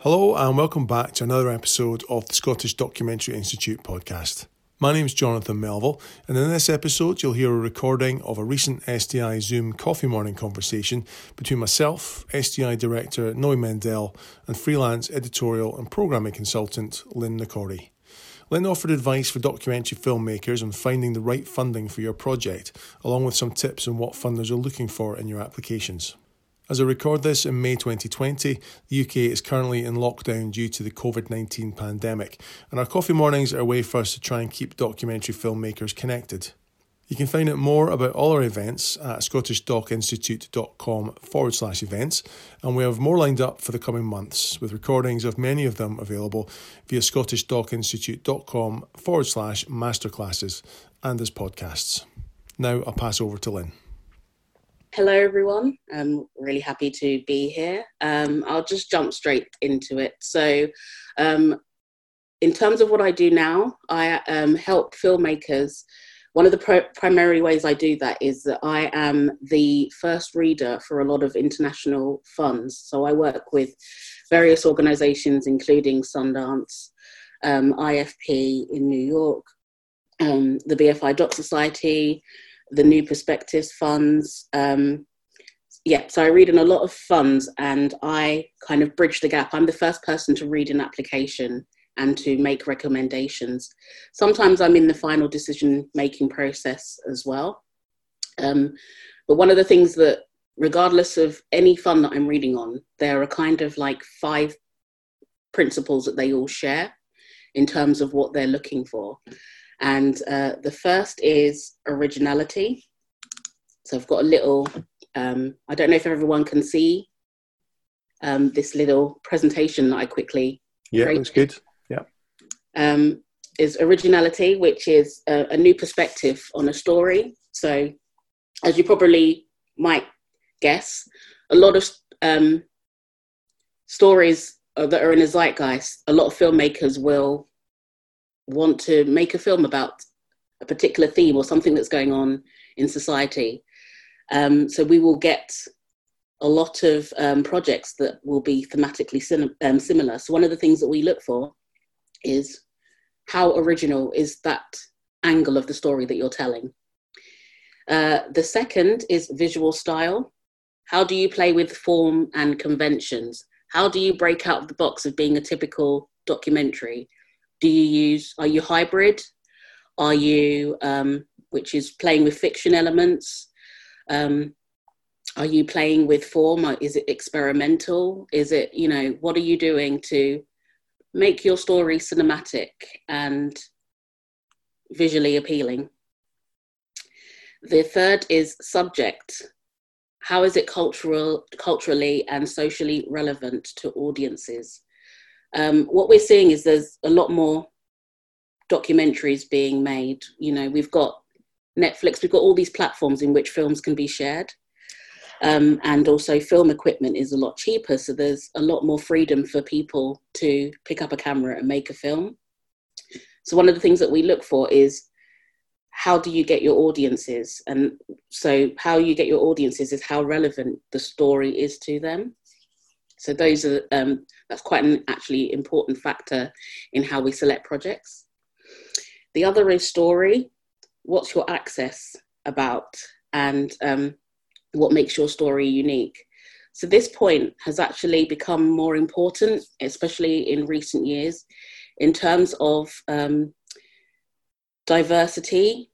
Hello, and welcome back to another episode of the Scottish Documentary Institute podcast. My name is Jonathan Melville, and in this episode, you'll hear a recording of a recent SDI Zoom coffee morning conversation between myself, SDI Director Noe Mendelle, and freelance editorial and programming consultant Lynn Nacorri. Lynn offered advice for documentary filmmakers on finding the right funding for your project, along with some tips on what funders are looking for in your applications. As I record this in May 2020, the UK is currently in lockdown due to the COVID 19 pandemic, and our coffee mornings are a way for us to try and keep documentary filmmakers connected. You can find out more about all our events at scottishdocInstitute.com forward slash events, and we have more lined up for the coming months, with recordings of many of them available via scottishdocInstitute.com forward slash masterclasses and as podcasts. Now I'll pass over to Lynn. Hello, everyone. I'm really happy to be here. Um, I'll just jump straight into it. So, um, in terms of what I do now, I um, help filmmakers. One of the primary ways I do that is that I am the first reader for a lot of international funds. So, I work with various organizations, including Sundance, um, IFP in New York, um, the BFI Doc Society the New Perspectives funds. Um, yeah, so I read in a lot of funds and I kind of bridge the gap. I'm the first person to read an application and to make recommendations. Sometimes I'm in the final decision making process as well. Um, but one of the things that, regardless of any fund that I'm reading on, there are kind of like five principles that they all share in terms of what they're looking for. And uh, the first is originality. So I've got a little, um, I don't know if everyone can see um, this little presentation that I quickly Yeah, created. looks good. Um, is originality, which is a, a new perspective on a story. So as you probably might guess, a lot of um, stories that are in a zeitgeist, a lot of filmmakers will want to make a film about a particular theme or something that's going on in society. Um, so we will get a lot of um, projects that will be thematically sim- um, similar. So one of the things that we look for is how original is that angle of the story that you're telling. Uh, the second is visual style. How do you play with form and conventions? How do you break out of the box of being a typical documentary do you use are you hybrid are you um, which is playing with fiction elements um, are you playing with form is it experimental is it you know what are you doing to make your story cinematic and visually appealing the third is subject how is it cultural culturally and socially relevant to audiences um, what we're seeing is there's a lot more documentaries being made. You know, we've got Netflix, we've got all these platforms in which films can be shared. Um, and also, film equipment is a lot cheaper, so there's a lot more freedom for people to pick up a camera and make a film. So, one of the things that we look for is how do you get your audiences? And so, how you get your audiences is how relevant the story is to them. So those are um, that's quite an actually important factor in how we select projects. The other is story. What's your access about, and um, what makes your story unique? So this point has actually become more important, especially in recent years, in terms of um, diversity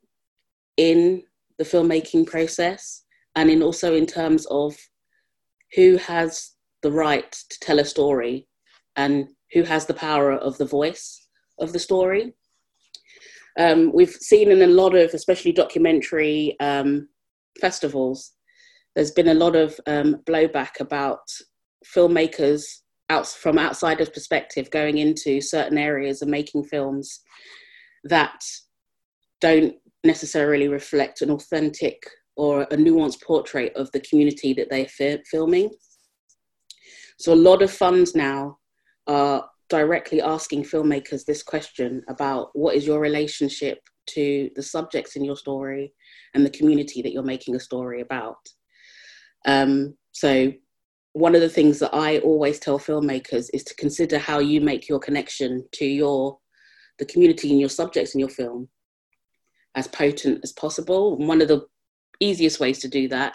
in the filmmaking process, and in also in terms of who has the right to tell a story and who has the power of the voice of the story. Um, we've seen in a lot of, especially documentary um, festivals, there's been a lot of um, blowback about filmmakers out, from outsiders' perspective going into certain areas and making films that don't necessarily reflect an authentic or a nuanced portrait of the community that they're fi- filming. So a lot of funds now are directly asking filmmakers this question about what is your relationship to the subjects in your story and the community that you're making a story about. Um, so, one of the things that I always tell filmmakers is to consider how you make your connection to your the community and your subjects in your film as potent as possible. And one of the easiest ways to do that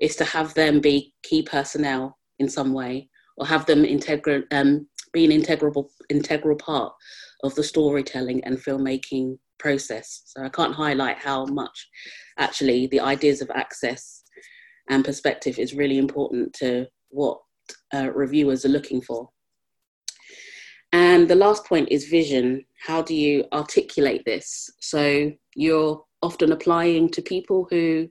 is to have them be key personnel in some way or have them integral um, be an integral integral part of the storytelling and filmmaking process. So I can't highlight how much actually the ideas of access and perspective is really important to what uh, reviewers are looking for. And the last point is vision. How do you articulate this? So you're often applying to people who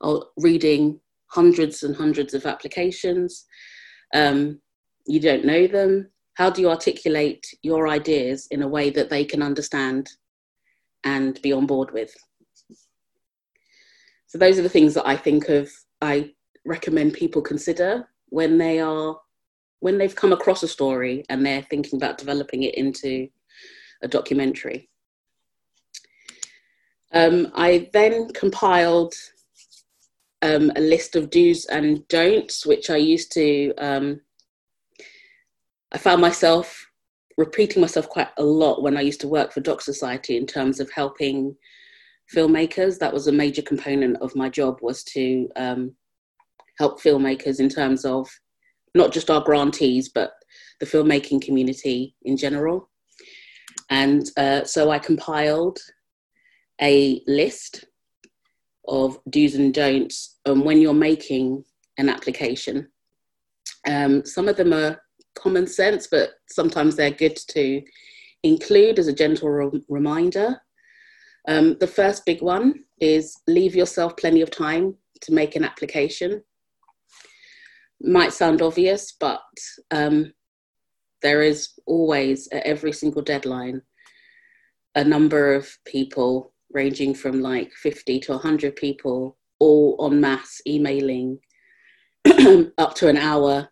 are reading hundreds and hundreds of applications. Um, you don't know them. How do you articulate your ideas in a way that they can understand and be on board with? So, those are the things that I think of, I recommend people consider when they are when they've come across a story and they're thinking about developing it into a documentary. Um, I then compiled um, a list of do's and don'ts, which I used to, um, I found myself repeating myself quite a lot when I used to work for Doc Society in terms of helping filmmakers. That was a major component of my job was to um, help filmmakers in terms of not just our grantees, but the filmmaking community in general. And uh, so I compiled a list of do's and don'ts when you're making an application. Um, some of them are common sense, but sometimes they're good to include as a gentle re- reminder. Um, the first big one is leave yourself plenty of time to make an application. Might sound obvious, but um, there is always, at every single deadline, a number of people ranging from like 50 to 100 people, all en masse emailing up to an hour,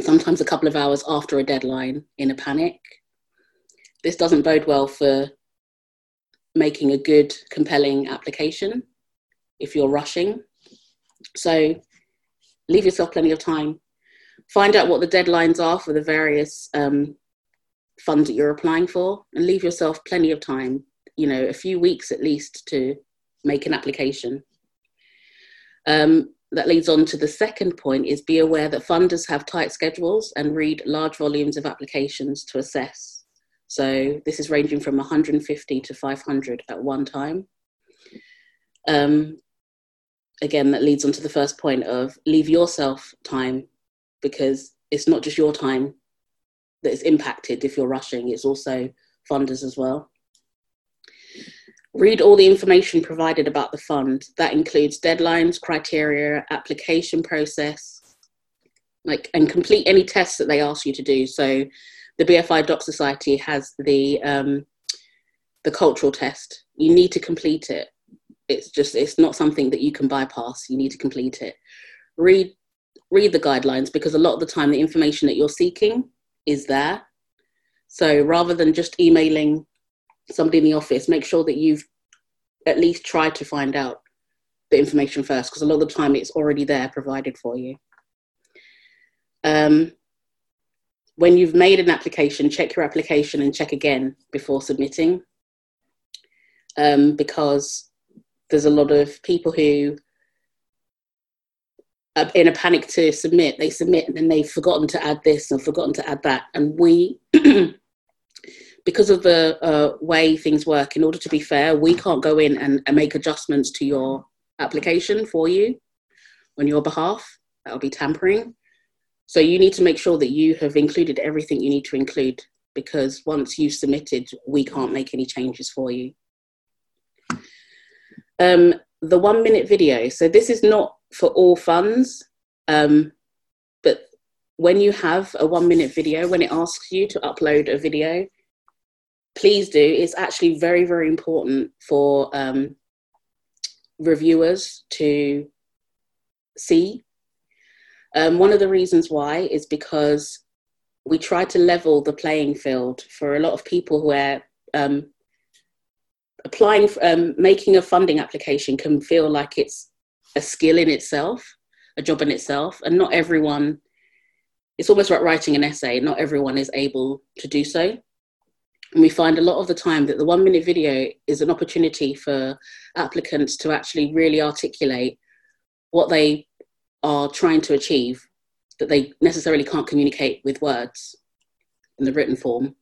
sometimes a couple of hours after a deadline in a panic. This doesn't bode well for making a good, compelling application if you're rushing. So leave yourself plenty of time. Find out what the deadlines are for the various um, funds that you're applying for and leave yourself plenty of time you know a few weeks at least to make an application um, that leads on to the second point is be aware that funders have tight schedules and read large volumes of applications to assess so this is ranging from 150 to 500 at one time um, again that leads on to the first point of leave yourself time because it's not just your time that is impacted if you're rushing it's also funders as well Read all the information provided about the fund. That includes deadlines, criteria, application process, like and complete any tests that they ask you to do. So the BFI Doc Society has the um, the cultural test. You need to complete it. It's just it's not something that you can bypass. You need to complete it. Read read the guidelines because a lot of the time the information that you're seeking is there. So rather than just emailing somebody in the office, make sure that you've at least tried to find out the information first, because a lot of the time it's already there provided for you. Um, when you've made an application, check your application and check again before submitting, um, because there's a lot of people who are in a panic to submit. They submit and then they've forgotten to add this and forgotten to add that, and we because of the uh, way things work, in order to be fair, we can't go in and, and, make adjustments to your application for you on your behalf. That'll be tampering. So you need to make sure that you have included everything you need to include because once you've submitted, we can't make any changes for you. Um, the one minute video. So this is not for all funds, um, but when you have a one minute video, when it asks you to upload a video, please do. It's actually very, very important for um, reviewers to see. Um, one of the reasons why is because we try to level the playing field for a lot of people where um, applying, um, making a funding application can feel like it's a skill in itself, a job in itself, and not everyone. It's almost like writing an essay. Not everyone is able to do so. And we find a lot of the time that the one minute video is an opportunity for applicants to actually really articulate what they are trying to achieve that they necessarily can't communicate with words in the written form.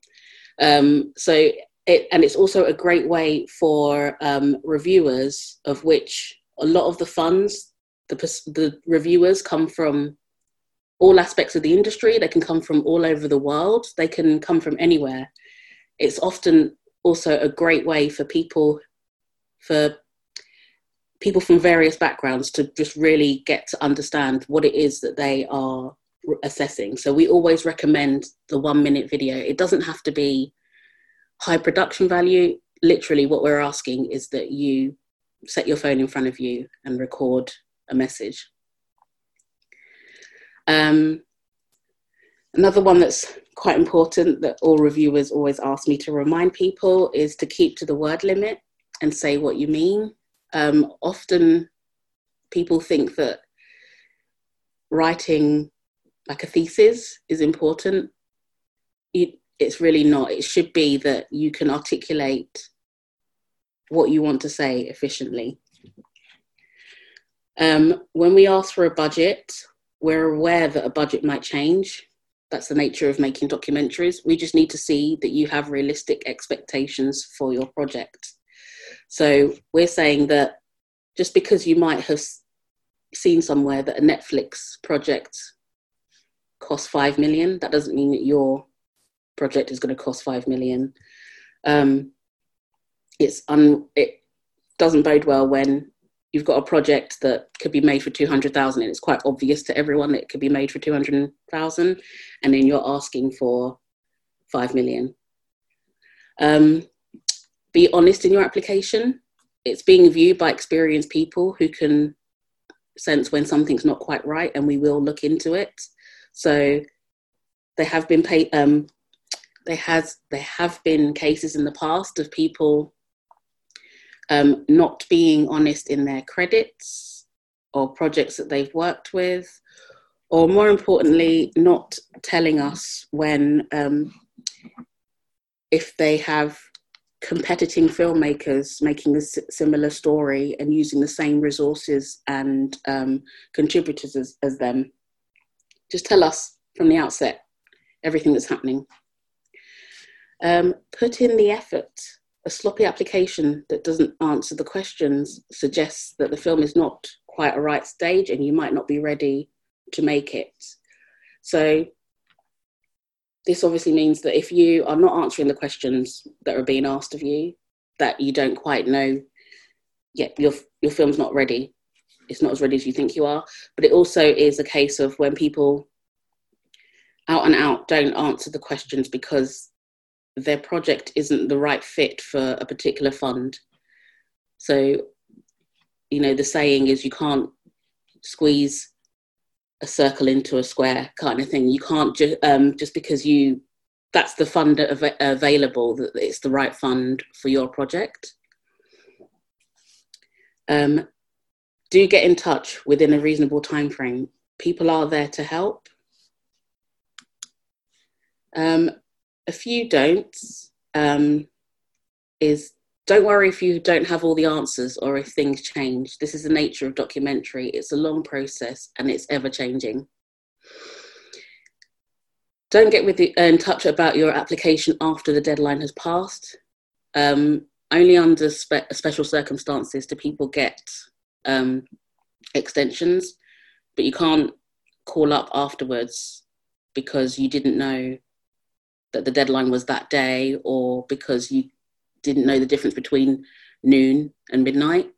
Um, so it, and it's also a great way for um, reviewers, of which a lot of the funds, the, the reviewers come from all aspects of the industry. They can come from all over the world. They can come from anywhere. It's often also a great way for people, for people from various backgrounds to just really get to understand what it is that they are assessing. So we always recommend the one minute video. It doesn't have to be high production value. Literally, what we're asking is that you set your phone in front of you and record a message. Um, another one that's quite important that all reviewers always ask me to remind people is to keep to the word limit and say what you mean. Um, often people think that writing like a thesis is important. It, it's really not. It should be that you can articulate what you want to say efficiently. Um, when we ask for a budget, we're aware that a budget might change. That's the nature of making documentaries. We just need to see that you have realistic expectations for your project. So we're saying that just because you might have seen somewhere that a Netflix project costs five million, that doesn't mean that your project is going to cost five million. Um, it's un, it doesn't bode well when you've got a project that could be made for 200,000 and it's quite obvious to everyone that it could be made for 200,000 and then you're asking for 5 million. Um, be honest in your application. It's being viewed by experienced people who can sense when something's not quite right and we will look into it. So there have been pay, um, there has there have been cases in the past of people um, not being honest in their credits or projects that they've worked with or more importantly not telling us when um, if they have competing filmmakers making a similar story and using the same resources and um, contributors as, as, them. Just tell us from the outset everything that's happening. Um, put in the effort. A sloppy application that doesn't answer the questions suggests that the film is not quite a right stage and you might not be ready to make it. So this obviously means that if you are not answering the questions that are being asked of you, that you don't quite know, yet your your film's not ready. It's not as ready as you think you are. But it also is a case of when people out and out don't answer the questions because their project isn't the right fit for a particular fund. So, you know, the saying is you can't squeeze a circle into a square kind of thing. You can't just um, just because you that's the fund av- available that it's the right fund for your project. Um, do get in touch within a reasonable time frame. People are there to help. Um, a few don'ts um, is don't worry if you don't have all the answers or if things change. This is the nature of documentary. It's a long process and it's ever changing. Don't get with the, uh, in touch about your application after the deadline has passed. Um, only under spe- special circumstances do people get um, extensions, but you can't call up afterwards because you didn't know that the deadline was that day or because you didn't know the difference between noon and midnight.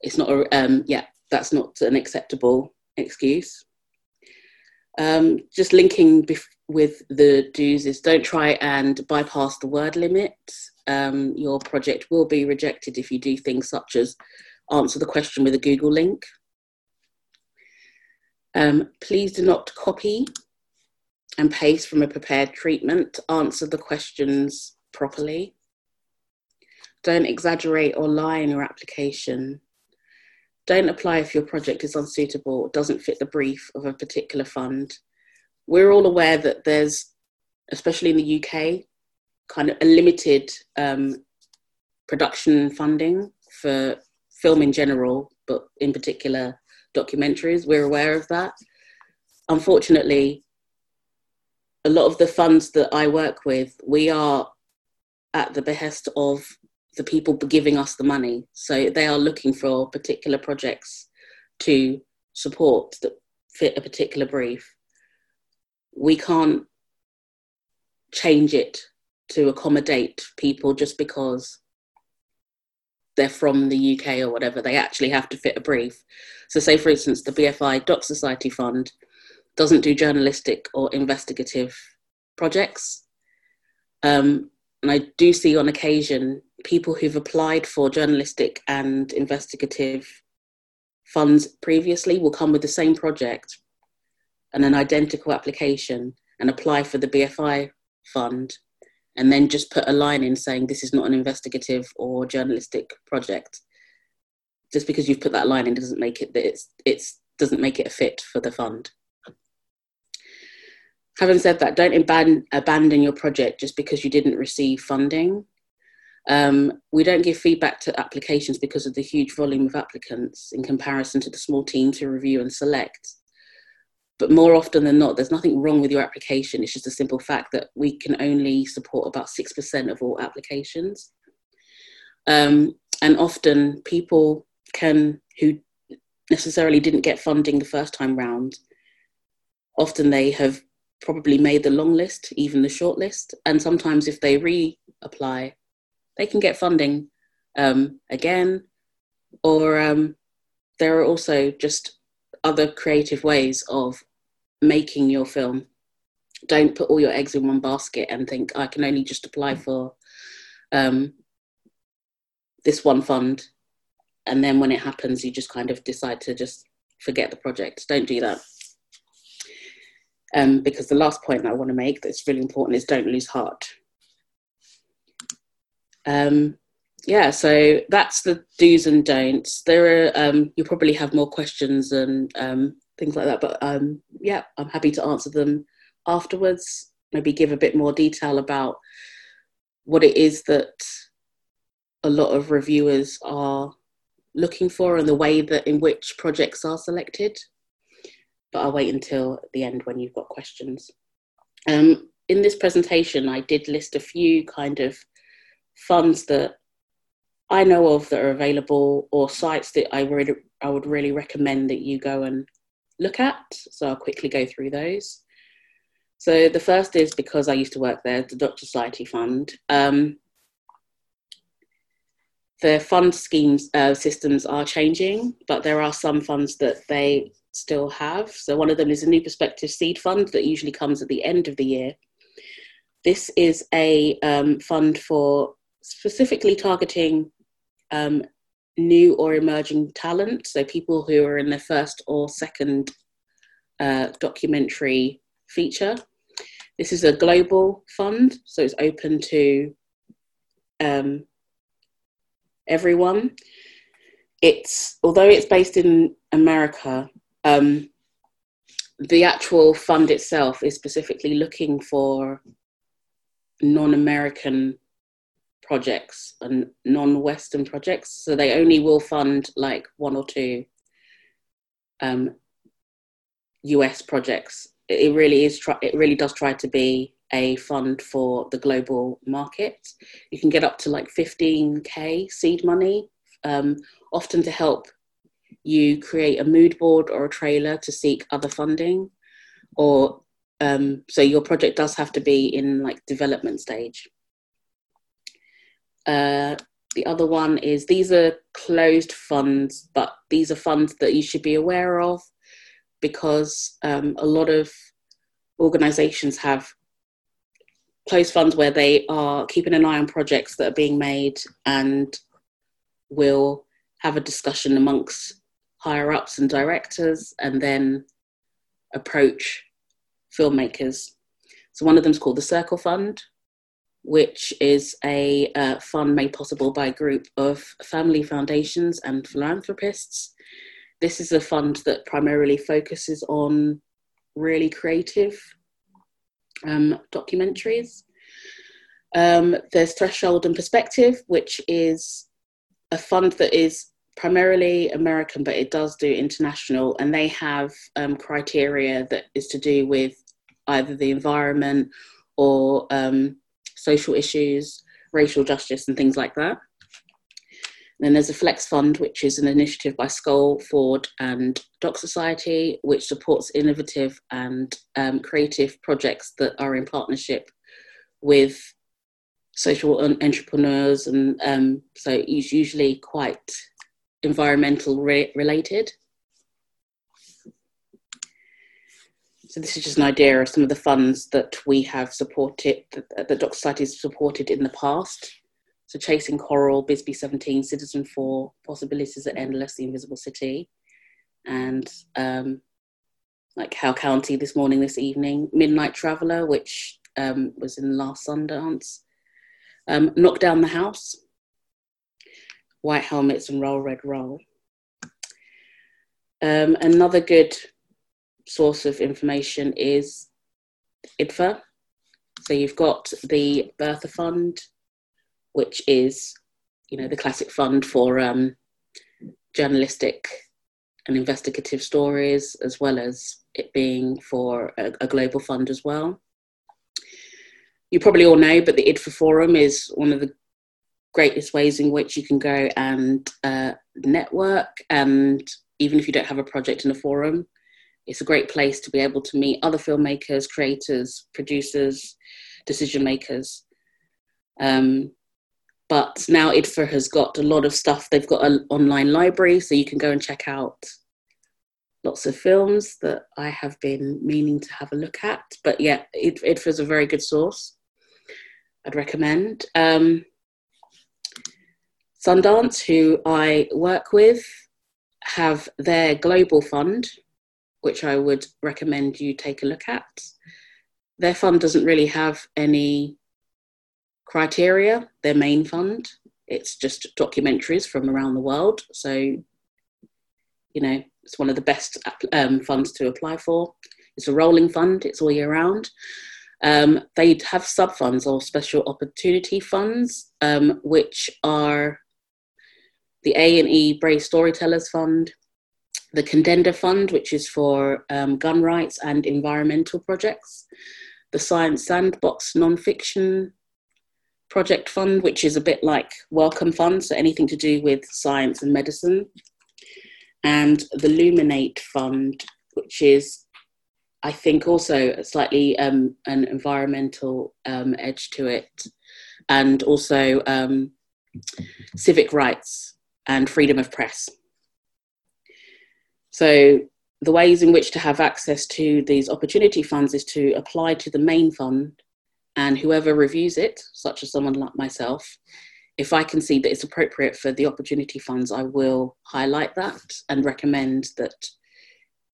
It's not a, um, yeah, that's not an acceptable excuse. Um, just linking bef- with the do's is don't try and bypass the word limit. Um, your project will be rejected if you do things such as answer the question with a Google link. Um, please do not copy and paste from a prepared treatment. Answer the questions properly. Don't exaggerate or lie in your application. Don't apply if your project is unsuitable or doesn't fit the brief of a particular fund. We're all aware that there's, especially in the UK, kind of a limited um, production funding for film in general, but in particular documentaries. We're aware of that. Unfortunately, a lot of the funds that I work with, we are at the behest of the people giving us the money. So they are looking for particular projects to support that fit a particular brief. We can't change it to accommodate people just because they're from the UK or whatever. They actually have to fit a brief. So, say for instance, the BFI Doc Society Fund doesn't do journalistic or investigative projects. Um, and I do see on occasion people who've applied for journalistic and investigative funds previously will come with the same project and an identical application and apply for the BFI fund and then just put a line in saying this is not an investigative or journalistic project. Just because you've put that line in doesn't make it that it's it's doesn't make it a fit for the fund. Having said that, don't abandon, abandon your project just because you didn't receive funding. Um, we don't give feedback to applications because of the huge volume of applicants in comparison to the small team to review and select. But more often than not, there's nothing wrong with your application. It's just a simple fact that we can only support about 6% of all applications. Um, and often people can, who necessarily didn't get funding the first time round, often they have probably made the long list, even the short list. And sometimes if they reapply, they can get funding um, again. Or um, there are also just other creative ways of making your film. Don't put all your eggs in one basket and think I can only just apply for um, this one fund, and then when it happens, you just kind of decide to just forget the project. Don't do that. Um, because the last point I want to make that's really important is don't lose heart. Um, yeah, so that's the do's and don'ts. There are um, you'll probably have more questions and um, things like that, but um, yeah, I'm happy to answer them afterwards. Maybe give a bit more detail about what it is that a lot of reviewers are looking for and the way that in which projects are selected. But I'll wait until the end when you've got questions. Um, in this presentation, I did list a few kind of funds that I know of that are available or sites that I really I would really recommend that you go and look at. So I'll quickly go through those. So the first is because I used to work there, the Doc Society Fund. Um, the fund schemes uh, systems are changing, but there are some funds that they still have. So one of them is a New Perspective Seed Fund that usually comes at the end of the year. This is a um, fund for specifically targeting um, new or emerging talent, so people who are in their first or second uh, documentary feature. This is a global fund, so it's open to um, everyone. It's although it's based in America, um, the actual fund itself is specifically looking for non-American projects and non-Western projects. So they only will fund like one or two um, US projects. It really is. Try, it really does try to be a fund for the global market. You can get up to like 15k seed money, um, often to help you create a mood board or a trailer to seek other funding, or um, so your project does have to be in like development stage. Uh, the other one is these are closed funds, but these are funds that you should be aware of because um, a lot of organizations have closed funds where they are keeping an eye on projects that are being made and will have a discussion amongst higher ups and directors and then approach filmmakers. So one of them is called the Circle Fund, which is a uh, fund made possible by a group of family foundations and philanthropists. This is a fund that primarily focuses on really creative um, documentaries. Um, there's Threshold and Perspective, which is a fund that is primarily American, but it does do international, and they have um, criteria that is to do with either the environment or um, social issues, racial justice, and things like that. then there's a Flex Fund, which is an initiative by Skoll, Ford, and Doc Society, which supports innovative and um, creative projects that are in partnership with social entrepreneurs, and um, so it's usually quite environmental re- related. So this is just an idea of some of the funds that we have supported, that, that Doc Society has supported in the past. So Chasing Coral, Bisbee 17, Citizen 4, Possibilities Are Endless, The Invisible City, and um, like Hale County this morning, this evening, Midnight Traveller, which um, was in last Sundance, um, Knock Down the House, White Helmets and Roll Red Roll. Um, another good source of information is IDFA. So you've got the Bertha Fund, which is, you know, the classic fund for um, journalistic and investigative stories, as well as it being for a, a, global fund as well. You probably all know, but the IDFA Forum is one of the greatest ways in which you can go and uh, network. And even if you don't have a project in a forum, it's a great place to be able to meet other filmmakers, creators, producers, decision makers. Um, but now IDFA has got a lot of stuff. They've got an online library, so you can go and check out lots of films that I have been meaning to have a look at. But yeah, IDFA is a very good source. I'd recommend. Um, Sundance, who I work with, have their global fund, which I would recommend you take a look at. Their fund doesn't really have any criteria, their main fund. It's just documentaries from around the world. So, you know, it's one of the best um, funds to apply for. It's a rolling fund, it's all year round. Um, they have sub funds or special opportunity funds, um, which are the A and E Brave Storytellers Fund, the Contender Fund, which is for um, gun rights and environmental projects, the Science Sandbox Nonfiction Project Fund, which is a bit like Wellcome Fund, so anything to do with science and medicine, and the Luminate Fund, which is, I think, also slightly um, an environmental um, edge to it, and also um, civic rights and freedom of press. So, the ways in which to have access to these opportunity funds is to apply to the main fund, and whoever reviews it, such as someone like myself, if I can see that it's appropriate for the opportunity funds, I will highlight that and recommend that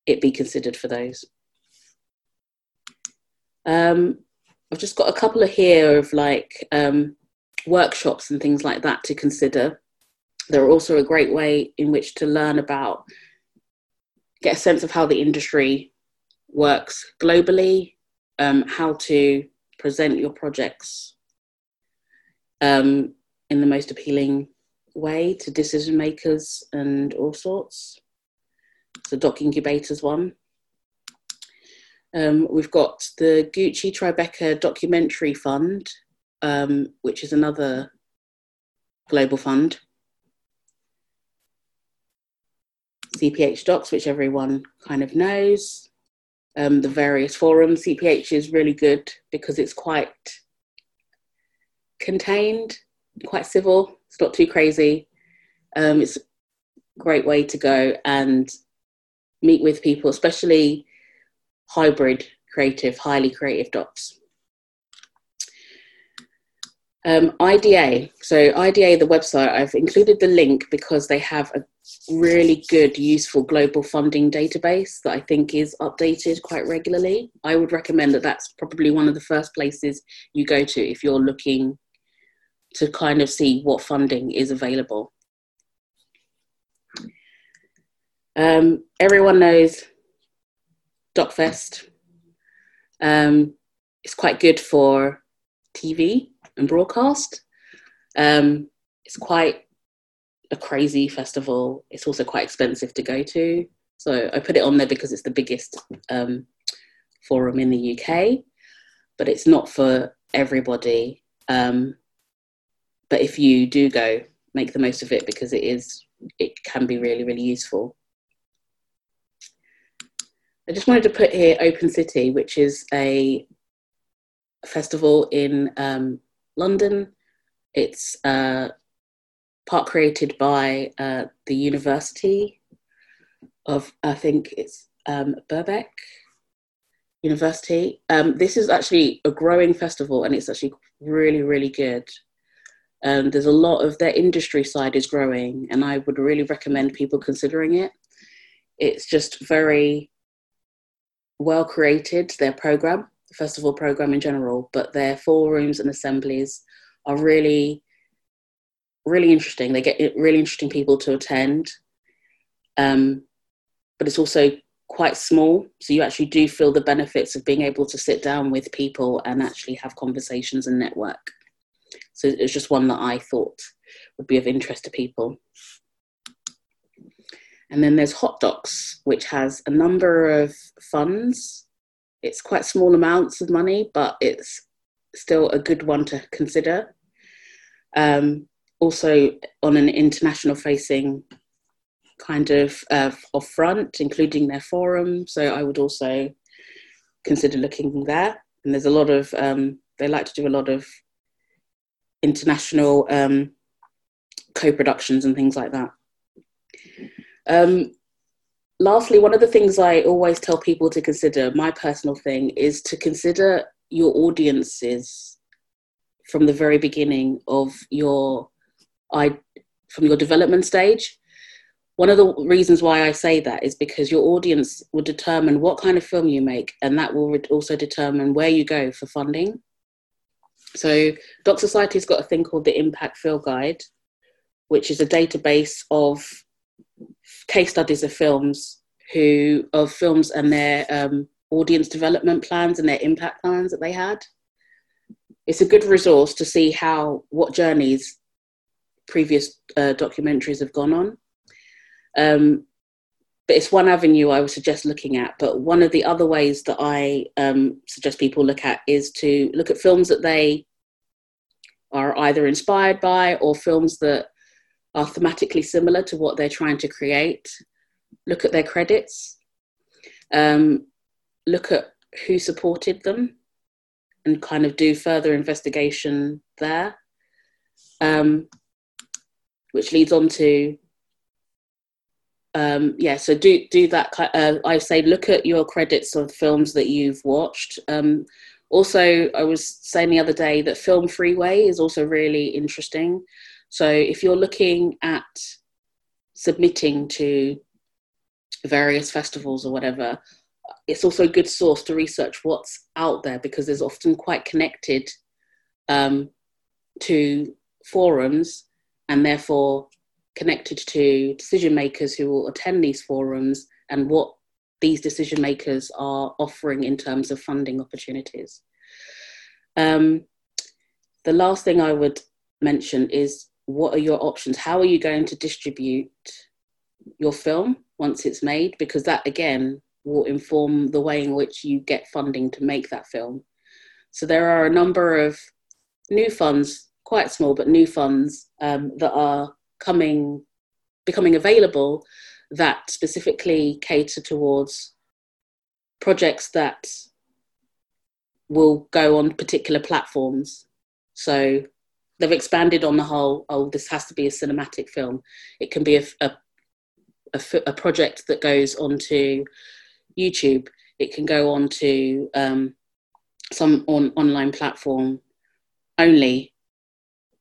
it be considered for those. Um, I've just got a couple of here of like um, workshops and things like that to consider they're also a great way in which to learn about, get a sense of how the industry works globally, um, how to present your projects um, in the most appealing way to decision makers and all sorts. The Doc Incubators one. Um, we've got the Gucci Tribeca Documentary Fund, um, which is another global fund. CPH:DOX, which everyone kind of knows. Um, the various forums. CPH is really good because it's quite contained, quite civil. It's not too crazy. Um, it's a great way to go and meet with people, especially hybrid creative, highly creative docs. Um, IDA. So, IDA, the website, I've included the link because they have a really good, useful global funding database that I think is updated quite regularly. I would recommend that that's probably one of the first places you go to if you're looking to kind of see what funding is available. Um, everyone knows DocFest. Um, it's quite good for TV and broadcast. Um, it's quite a crazy festival. It's also quite expensive to go to. So I put it on there because it's the biggest um, forum in the UK, but it's not for everybody. Um, but if you do go, make the most of it because it is it can be really really useful. I just wanted to put here Open City, which is a festival in um, London. It's uh, part created by uh, the University of, I think it's um, Birkbeck University. Um, this is actually a growing festival and it's actually really, really good. Um, there's a lot of their industry side is growing, and I would really recommend people considering it. It's just very well created, their program, the festival program in general, but their forums and assemblies are really, really interesting. They get really interesting people to attend, um, but it's also quite small. So you actually do feel the benefits of being able to sit down with people and actually have conversations and network. So it's just one that I thought would be of interest to people. And then there's Hot Docs, which has a number of funds. It's quite small amounts of money, but it's still a good one to consider. Um, also, on an international facing kind of uh, of front, including their forum. So I would also consider looking there. And there's a lot of um, they like to do a lot of international um, co-productions and things like that. Lastly, one of the things I always tell people to consider, my personal thing, is to consider your audiences from the very beginning of your I from your development stage. One of the reasons why I say that is because your audience will determine what kind of film you make, and that will also determine where you go for funding. So Doc Society's got a thing called the Impact Film Guide, which is a database of case studies of films who of films and their um, audience development plans and their impact plans that they had. It's a good resource to see how what journeys previous uh, documentaries have gone on. Um, but it's one avenue I would suggest looking at. But one of the other ways that I um, suggest people look at is to look at films that they are either inspired by or films that are thematically similar to what they're trying to create. Look at their credits, um, look at who supported them, and kind of do further investigation there. Um, which leads on to um, yeah, so do do that. Uh, I say look at your credits of films that you've watched. Um, also, I was saying the other day that Film Freeway is also really interesting. So if you're looking at submitting to various festivals or whatever, it's also a good source to research what's out there because there's often quite connected um, to forums and therefore connected to decision makers who will attend these forums and what these decision makers are offering in terms of funding opportunities. Um, the last thing I would mention is what are your options? How are you going to distribute your film once it's made? Because that again will inform the way in which you get funding to make that film. So there are a number of new funds, quite small, but new funds um, that are coming becoming available that specifically cater towards projects that will go on particular platforms. So they've expanded on the whole, oh, this has to be a cinematic film. It can be a, a, a, a project that goes onto YouTube. It can go on to um, some on, online platform only.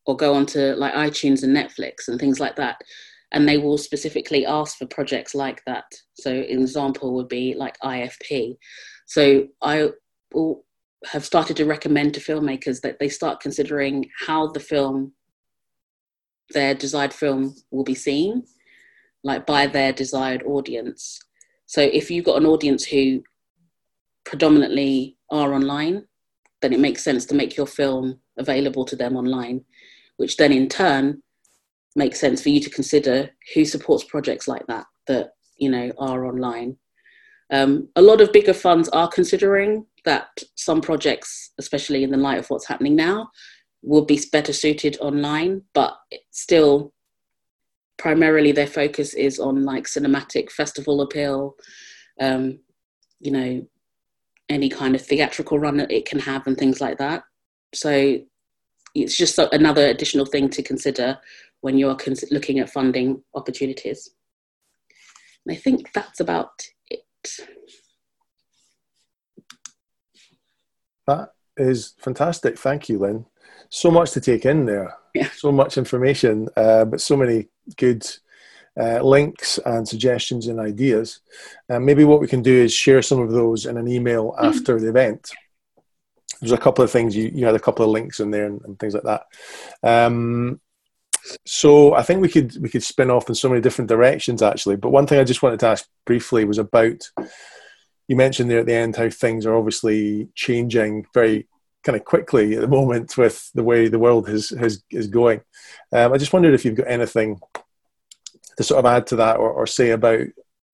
or go onto like iTunes and Netflix and things like that. And they will specifically ask for projects like that. So, an example would be like IFP. So, I will have started to recommend to filmmakers that they start considering how the film, their desired film, will be seen, like by their desired audience. So, if you've got an audience who predominantly are online, then it makes sense to make your film available to them online which then in turn makes sense for you to consider who supports projects like that that you know are online. Um, a lot of bigger funds are considering that some projects, especially in the light of what's happening now, will be better suited online, but still primarily their focus is on like cinematic festival appeal, um, you know, any kind of theatrical run that it can have and things like that. So it's just another additional thing to consider when you're looking at funding opportunities. And I think that's about it. That is fantastic. Thank you, Lynn. So much to take in there. Yeah. So much information, uh, but so many good uh, links and suggestions and ideas. Uh, maybe what we can do is share some of those in an email mm. after the event there's a couple of things you, you had a couple of links in there and, and things like that. Um, so I think we could we could spin off in so many different directions actually. But one thing I just wanted to ask briefly was about you mentioned there at the end how things are obviously changing very kind of quickly at the moment with the way the world is is, is going. Um, I just wondered if you've got anything to sort of add to that or, or say about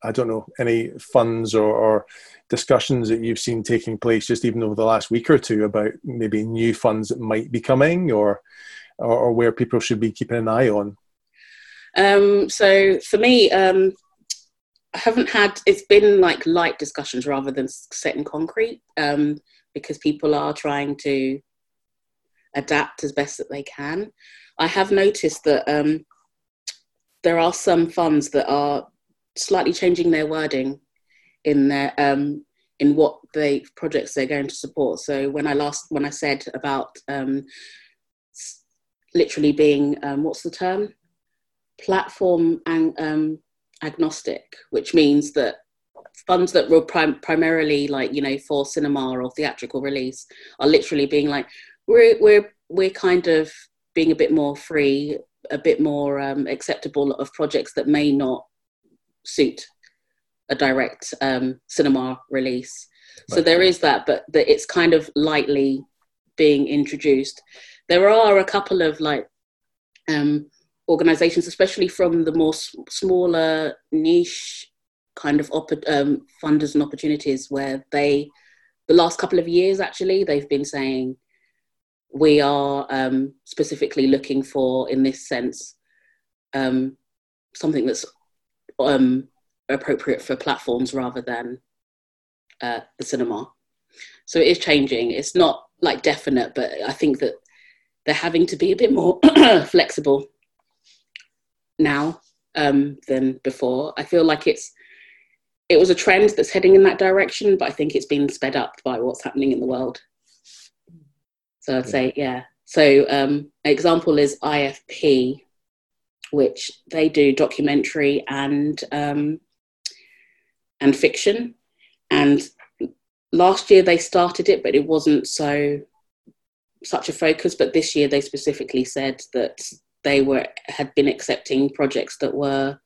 I don't know any funds or, or discussions that you've seen taking place just even over the last week or two about maybe new funds that might be coming or or, or where people should be keeping an eye on? Um, so for me, um, I haven't had. It's been like light discussions rather than set in concrete um, because people are trying to adapt as best that they can. I have noticed that um, there are some funds that are slightly changing their wording in their um, in what the projects they're going to support. So when I last when I said about um, literally being um, what's the term platform and um, agnostic, which means that funds that were prim- primarily like you know for cinema or theatrical release are literally being like we're we're we're kind of being a bit more free, a bit more um, acceptable of projects that may not suit a direct um, cinema release. Right. So there is that, but that it's kind of lightly being introduced. There are a couple of like um, organizations, especially from the more s- smaller niche kind of op- um, funders and opportunities, where they, the last couple of years actually, they've been saying we are um, specifically looking for, in this sense, um, something that's um, appropriate for platforms rather than uh, the cinema. So it is changing. It's not like definite, but I think that they're having to be a bit more flexible now um, than before. I feel like it's it was a trend that's heading in that direction, but I think it's been sped up by what's happening in the world. So I'd say yeah. So um, an example is IFP, which they do documentary and um, and fiction. And last year they started it, but it wasn't so such a focus. But this year they specifically said that they were had been accepting projects that were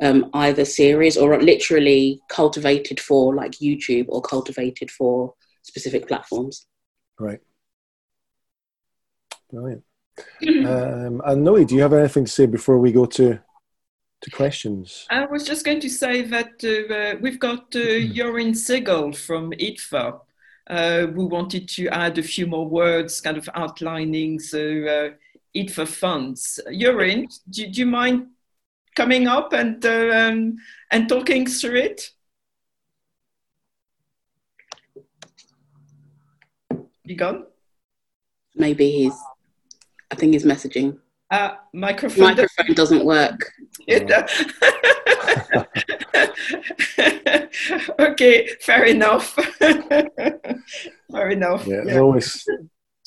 um, either series or literally cultivated for like YouTube or cultivated for specific platforms. Right. Brilliant. um, and Noe, do you have anything to say before we go to to questions. I was just going to say that uh, we've got uh, mm-hmm. Jorin Segel from IDFA, uh, who wanted to add a few more words, kind of outlining the uh, IDFA funds. Jorin, do, do, you mind coming up and, uh, um, and talking through it? You gone? Maybe he's, I think he's messaging. Uh, microphone, microphone doesn't work. okay, fair enough. fair enough. Yeah, yeah. always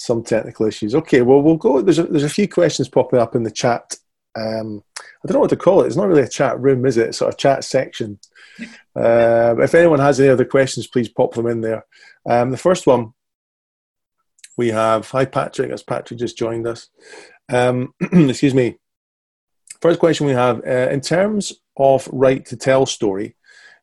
some technical issues. Okay, well we'll go. There's a, there's a few questions popping up in the chat. Um, I don't know what to call it. It's not really a chat room, is it? It's sort of chat section. Uh, if anyone has any other questions, please pop them in there. Um, the first one we have. Hi Patrick, as Patrick just joined us. Um, excuse me. First question we have uh, in terms of right to tell story.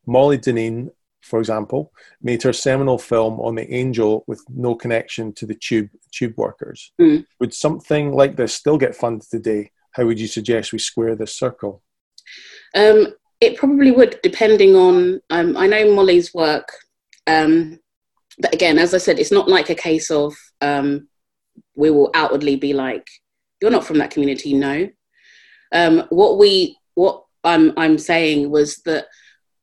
Molly Dineen for example, made her seminal film on the angel with no connection to the tube tube workers. Mm. Would something like this still get funded today? How would you suggest we square this circle? Um, it probably would, depending on. Um, I know Molly's work, um, but again, as I said, it's not like a case of um, we will outwardly be like, "You're not from that community." No. Um, what we, what I'm, I'm saying was that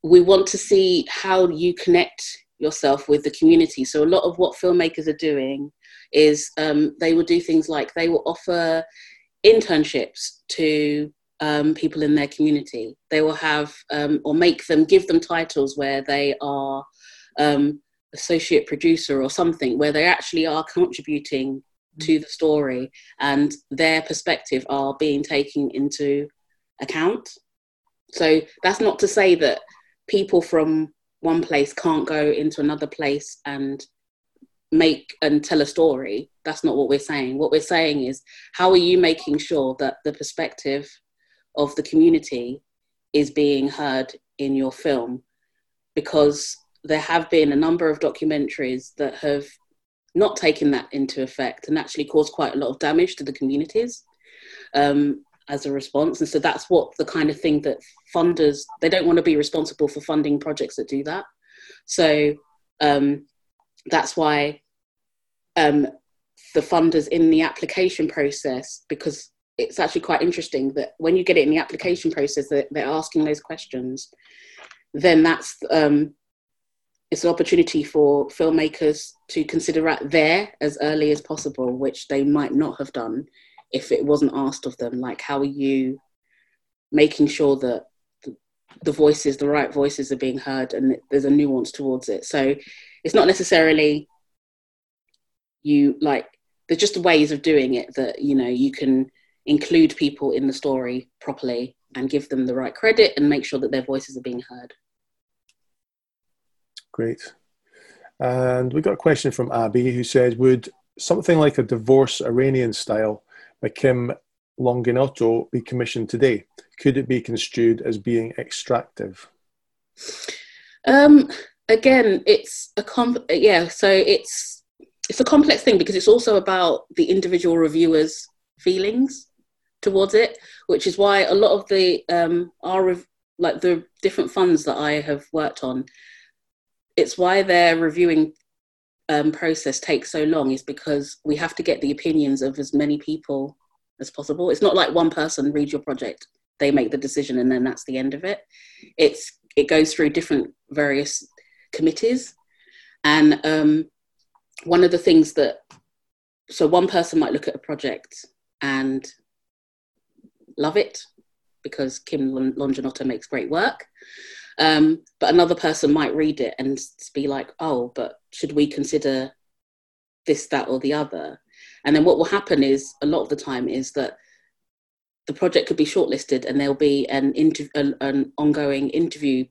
we want to see how you connect yourself with the community. So a lot of what filmmakers are doing is um, they will do things like they will offer internships to um, people in their community. They will have um, or make them give them titles where they are um, associate producer or something, where they actually are contributing mm. to the story and their perspective are being taken into account. So that's not to say that people from one place can't go into another place and make and tell a story. That's not what we're saying. What we're saying is, how are you making sure that the perspective of the community is being heard in your film? Because there have been a number of documentaries that have not taken that into effect and actually caused quite a lot of damage to the communities. Um, as a response. And so that's what the kind of thing that funders, they don't want to be responsible for funding projects that do that. So um, that's why um, the funders in the application process, because it's actually quite interesting that when you get it in the application process, that they're asking those questions, then that's um, it's an opportunity for filmmakers to consider that there as early as possible, which they might not have done if it wasn't asked of them like how are you making sure that the voices the right voices are being heard and there's a nuance towards it? So it's not necessarily you like there's just ways of doing it that you know you can include people in the story properly and give them the right credit and make sure that their voices are being heard. Great. And we got a question from abby who says would something like a divorce iranian style Kim Longinotto be commissioned today? Could it be construed as being extractive? Um, again, it's a comp- yeah. So it's it's a complex thing because it's also about the individual reviewer's feelings towards it, which is why a lot of the um, our like the different funds that I have worked on, it's why they're reviewing um, process takes so long is because we have to get the opinions of as many people as possible. It's not like one person reads your project, they make the decision, and then that's the end of it. It's it goes through different various committees, and um, one of the things that so one person might look at a project and love it because Kim Longinotto makes great work. Um, but another person might read it and be like, oh, but should we consider this, that, or the other? And then what will happen is a lot of the time is that the project could be shortlisted and there'll be an, inter- an, an ongoing interview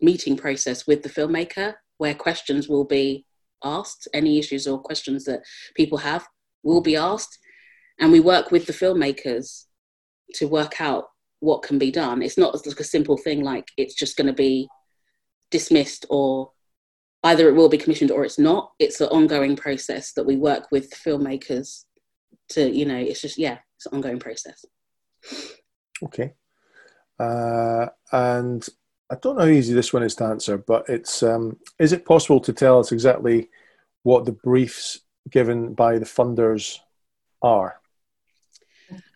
meeting process with the filmmaker where questions will be asked, any issues or questions that people have will be asked. And we work with the filmmakers to work out what can be done. It's not like a simple thing like it's just going to be dismissed or either it will be commissioned or it's not. It's an ongoing process that we work with filmmakers to, you know, it's just, yeah, it's an ongoing process. Okay. Uh, and I don't know how easy this one is to answer, but it's um, is it possible to tell us exactly what the briefs given by the funders are?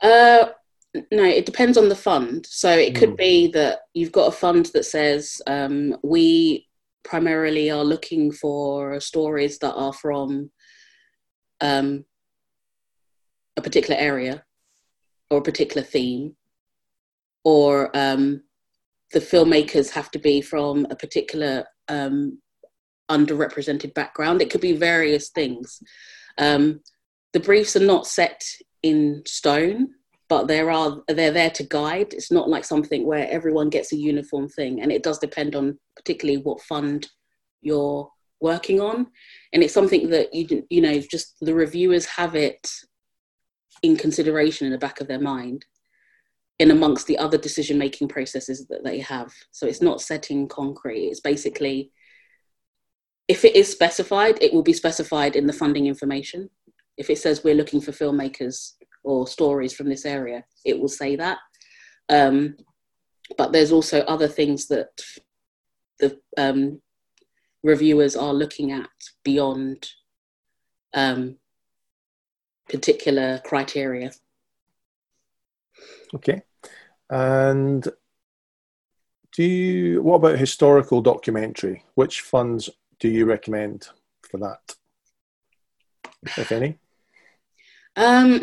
Uh, no, it depends on the fund. So it could mm. be that you've got a fund that says um, we primarily are looking for stories that are from um, a particular area or a particular theme, or um, the filmmakers have to be from a particular um, underrepresented background. It could be various things. Um, the briefs are not set in stone but there are they're there to guide. It's not like something where everyone gets a uniform thing and it does depend on particularly what fund you're working on. And it's something that you you know just the reviewers have it in consideration in the back of their mind in amongst the other decision making processes that they have. So it's not setting concrete. It's basically if it is specified it will be specified in the funding information. If it says we're looking for filmmakers or stories from this area, it will say that. Um, but there's also other things that the um, reviewers are looking at beyond um, particular criteria. Okay. And do you, what about historical documentary? Which funds do you recommend for that, if any? Um,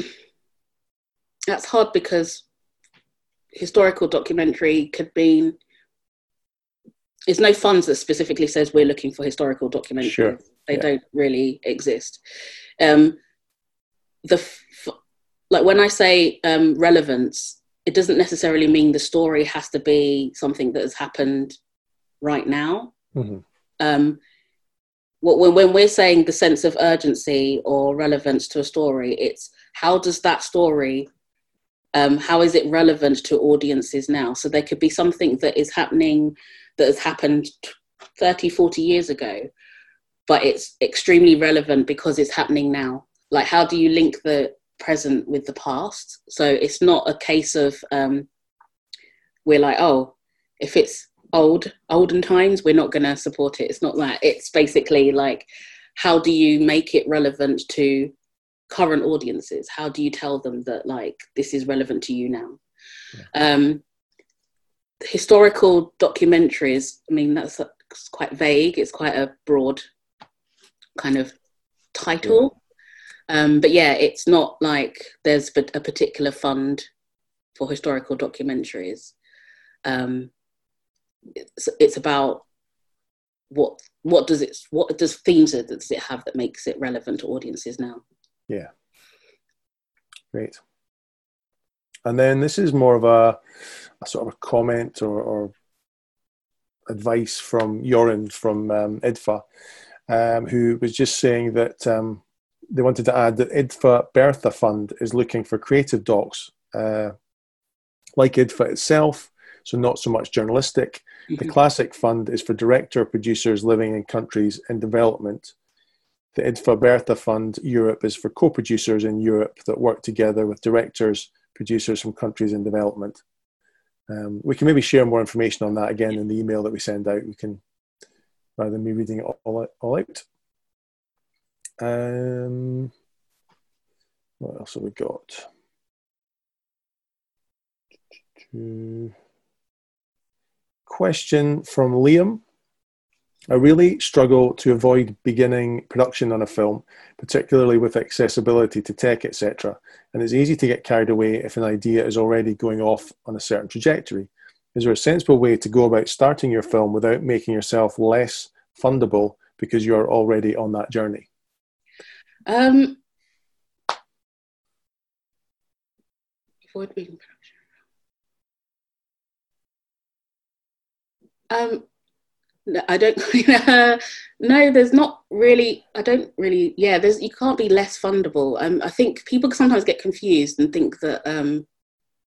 that's hard because historical documentary could be there's no funds that specifically says we're looking for historical documentary. Sure. They yeah. don't really exist. Um, the f- like when I say um, relevance, it doesn't necessarily mean the story has to be something that has happened right now. Mm-hmm. Um, when, when we're saying the sense of urgency or relevance to a story, it's how does that story um, how is it relevant to audiences now? So there could be something that is happening that has happened 30 40 years ago but it's extremely relevant because it's happening now. Like how do you link the present with the past? So it's not a case of um, we're like oh if it's old olden times we're not going to support it. It's not that. It's basically like how do you make it relevant to current audiences how do you tell them that like this is relevant to you now yeah. um historical documentaries i mean that's, quite vague it's quite a broad kind of title yeah. um but yeah it's not like there's a particular fund for historical documentaries um it's, it's about what what does it what does themes does it have that makes it relevant to audiences now yeah. Great. And then this is more of a, a sort of a comment or, or advice from Joran from um, IDFA, um, who was just saying that um, they wanted to add that IDFA Bertha Fund is looking for creative docs uh, like IDFA itself, so not so much journalistic. Mm-hmm. The Classic Fund is for director producers living in countries in development the IDFA Bertha Fund Europe is for co producers in Europe that work together with directors, producers from countries in development. Um, we can maybe share more information on that again in the email that we send out. We can, rather than me reading it all, all out. Um, what else have we got? Question from Liam. I really struggle to avoid beginning production on a film, particularly with accessibility to tech, etc. And it's easy to get carried away if an idea is already going off on a certain trajectory. Is there a sensible way to go about starting your film without making yourself less fundable because you're already on that journey? Um, avoid beginning production. Um, I don't. no, there's not really. I don't really. Yeah, there's. You can't be less fundable. Um, I think people sometimes get confused and think that um,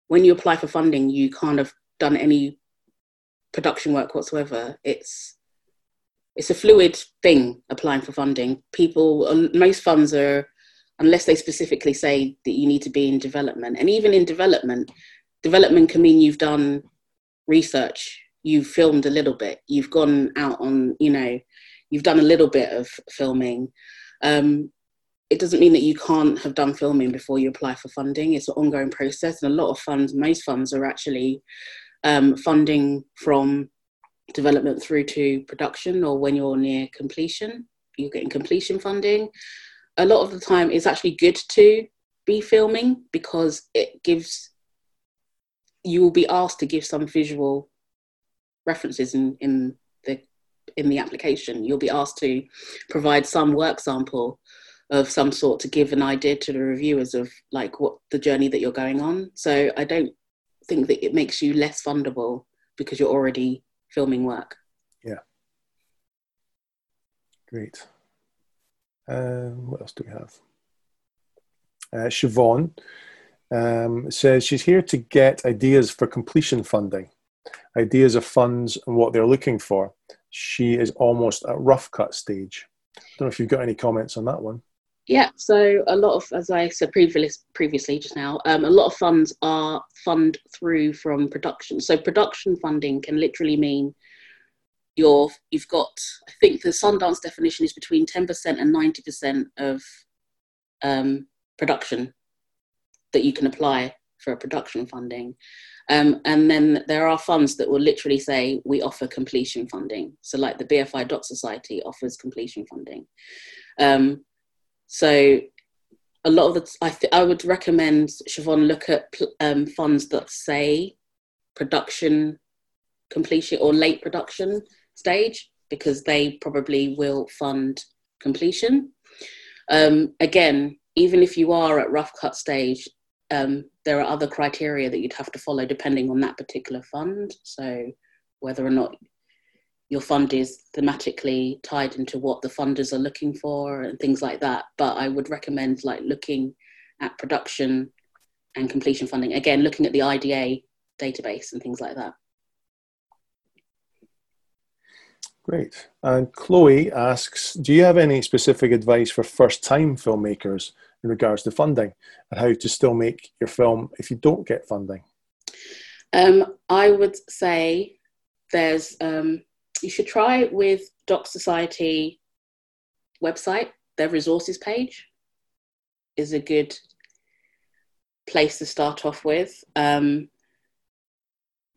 when you apply for funding, you can't have done any production work whatsoever. It's it's a fluid thing applying for funding. People, um, most funds are, unless they specifically say that you need to be in development, and even in development, development can mean you've done research you've filmed a little bit. You've gone out on you know you've done a little bit of filming. Um, it doesn't mean that you can't have done filming before you apply for funding. It's an ongoing process and a lot of funds most funds are actually um, funding from development through to production or when you're near completion you're getting completion funding. A lot of the time it's actually good to be filming because it gives you will be asked to give some visual references in, in the in the application. You'll be asked to provide some work sample of some sort to give an idea to the reviewers of like what the journey that you're going on. So I don't think that it makes you less fundable because you're already filming work. Yeah. Great. Um, what else do we have? Uh, Siobhan um, says she's here to get ideas for completion funding, ideas of funds and what they're looking for. She is almost at rough cut stage. I don't know if you've got any comments on that one. Yeah, so a lot of, as I said previous, previously just now, um, a lot of funds are fund through from production. So production funding can literally mean you're, you've got, I think the Sundance definition is between 10% and 90% of um, production that you can apply for production funding. Um, and then there are funds that will literally say we offer completion funding. So, like the BFI Doc Society offers completion funding. Um, so a lot of the, I, th- I would recommend Siobhan look at um, funds that say production completion or late production stage because they probably will fund completion. Um, again, even if you are at rough cut stage, um, there are other criteria that you'd have to follow depending on that particular fund. So whether or not your fund is thematically tied into what the funders are looking for and things like that. But I would recommend like looking at production and completion funding. Again, looking at the IDA database and things like that. Great. And Chloe asks Do you have any specific advice for first time filmmakers in regards to funding and how to still make your film if you don't get funding? Um, I would say there's um, you should try with Doc Society website. Their resources page is a good place to start off with um,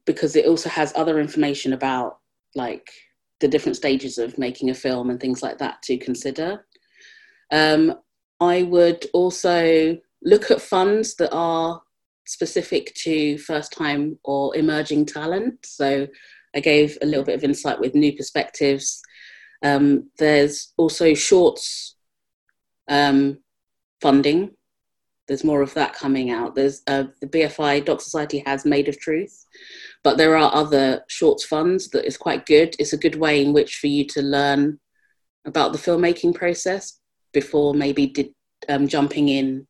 because it also has other information about like the different stages of making a film and things like that to consider. Um, I would also look at funds that are specific to first time or emerging talent. So I gave a little bit of insight with new perspectives. Um, there's also shorts um, funding. There's more of that coming out. There's uh, the BFI Doc Society has Made of Truth, but there are other shorts funds that is quite good. It's a good way in which for you to learn about the filmmaking process before maybe did, um, jumping in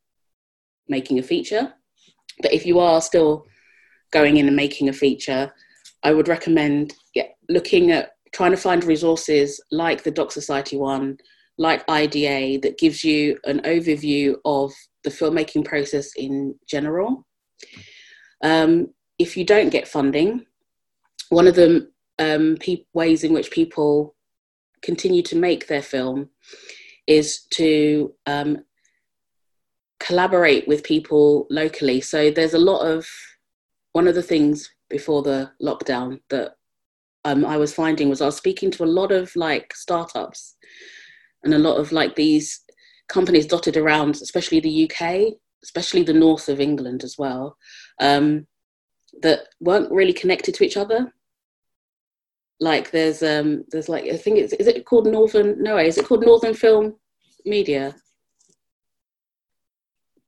making a feature. But if you are still going in and making a feature, I would recommend yeah, looking at trying to find resources like the Doc Society one, like IDA, that gives you an overview of the filmmaking process in general. Um, if you don't get funding, one of the um, pe- ways in which people continue to make their film is to um, collaborate with people locally. So there's a lot of one of the things before the lockdown that um, I was finding was I was speaking to a lot of like startups and a lot of like these companies dotted around, especially the UK, especially the north of England as well, um, that weren't really connected to each other. Like there's um there's like I think it's is it called Northern no is it called Northern Film Media?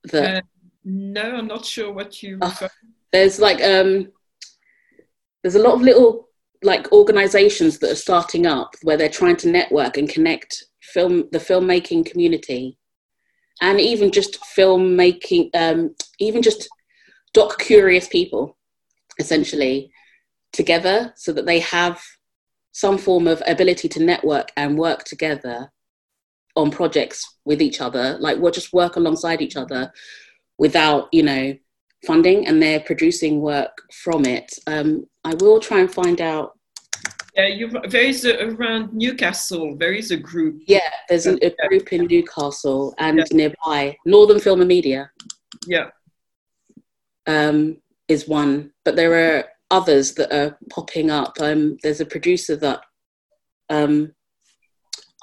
The, uh, no, I'm not sure what you. Uh, there's like um there's a lot of little like organizations that are starting up where they're trying to network and connect film the filmmaking community and even just filmmaking um, even just doc curious people essentially together so that they have some form of ability to network and work together on projects with each other like we'll just work alongside each other without you know funding and they're producing work from it. Um, I will try and find out. Yeah, there is a, around Newcastle. There is a group. Yeah, there's a, a group in Newcastle and yeah. nearby. Northern Film and Media. Yeah. Um, is one, but there are others that are popping up. Um, there's a producer that um,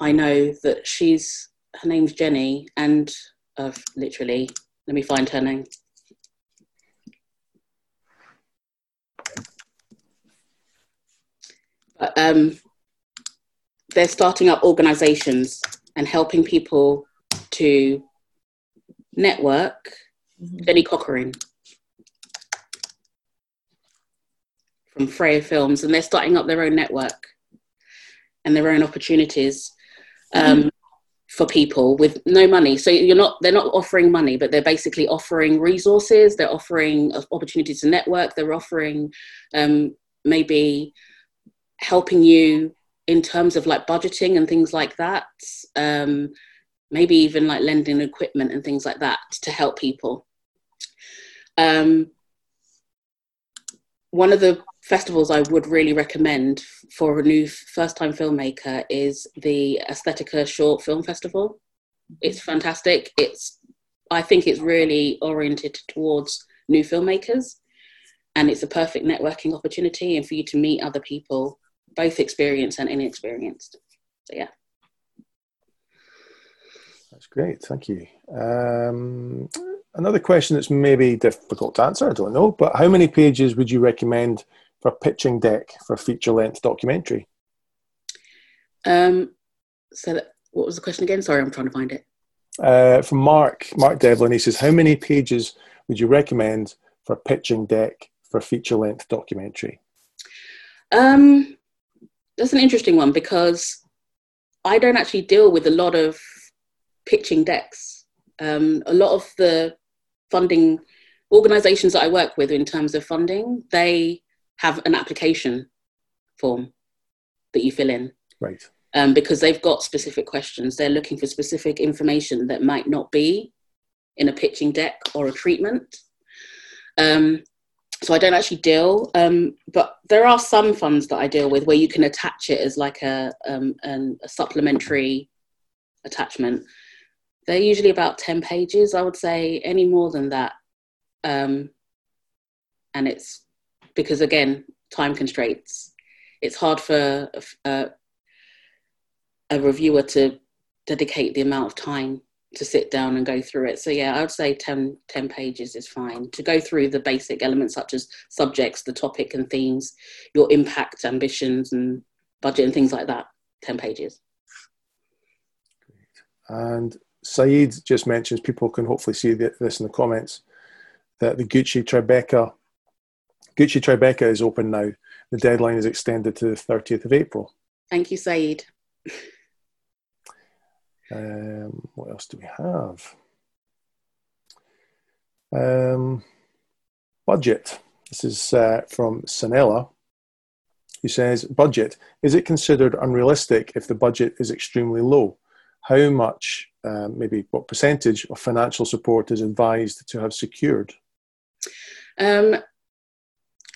I know that she's her name's Jenny, and uh, literally, let me find her name. um, they're starting up organizations and helping people to network, mm-hmm. Jenny Cockering from Freya Films, and they're starting up their own network and their own opportunities um, mm-hmm. for people with no money. So you're not they're not offering money, but they're basically offering resources. They're offering opportunities to network. They're offering um, maybe helping you in terms of like budgeting and things like that. Um, maybe even like lending equipment and things like that to help people. Um, one of the festivals I would really recommend for a new first time filmmaker is the Aesthetica Short Film Festival. Mm-hmm. It's fantastic. It's I think it's really oriented towards new filmmakers and it's a perfect networking opportunity and for you to meet other people, both experienced and inexperienced. So yeah. That's great, thank you. Um, another question that's maybe difficult to answer, I don't know, but how many pages would you recommend for pitching deck for feature length documentary? Um, so, that, what was the question again? Sorry, I'm trying to find it. Uh, from Mark, Mark Devlin, he says, How many pages would you recommend for pitching deck for feature length documentary? Um, that's an interesting one because I don't actually deal with a lot of pitching decks. Um, a lot of the funding organizations that I work with in terms of funding, they have an application form that you fill in. Right. Um, because they've got specific questions. They're looking for specific information that might not be in a pitching deck or a treatment. Um, so I don't actually deal, um, but there are some funds that I deal with where you can attach it as like a, um, an, a supplementary attachment. They're usually about 10 pages, I would say, any more than that. Um, and it's because, again, time constraints. It's hard for a, a reviewer to dedicate the amount of time to sit down and go through it. So yeah, I would say 10, 10, pages is fine to go through the basic elements such as subjects, the topic and themes, your impact, ambitions and budget and things like that. 10 pages. And Saeed just mentions people can hopefully see this in the comments that the Gucci Tribeca Gucci Tribeca is open now. The deadline is extended to the 30th of April. Thank you, Saeed. Um, what else do we have? Um, budget. This is uh, from Sanella, who says, Budget. Is it considered unrealistic if the budget is extremely low? How much, um, maybe what percentage of financial support is advised to have secured? Um,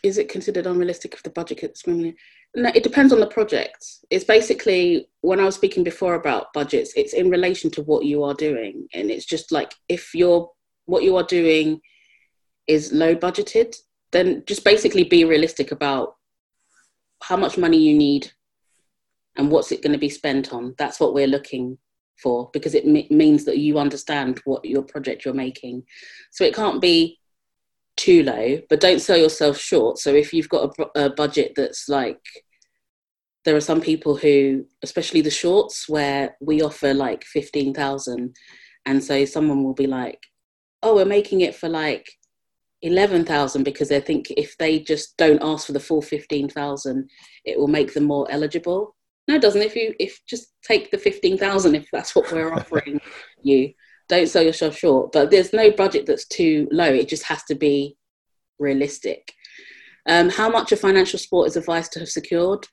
is it considered unrealistic if the budget is no, it depends on the project. It's basically when I was speaking before about budgets, it's in relation to what you are doing. And it's just like if you're what you are doing is low budgeted, then just basically be realistic about how much money you need and what's it going to be spent on. That's what we're looking for because it m- means that you understand what your project you're making. So it can't be too low, but don't sell yourself short. So if you've got a, a budget that's like, there are some people who, especially the shorts, where we offer like 15,000. And so someone will be like, oh, we're making it for like 11,000 because they think if they just don't ask for the full 15,000, it will make them more eligible. No, it doesn't. If you, if just take the 15,000, if that's what we're offering you, don't sell yourself short. But there's no budget that's too low. It just has to be realistic. Um, how much a financial support is advised to have secured?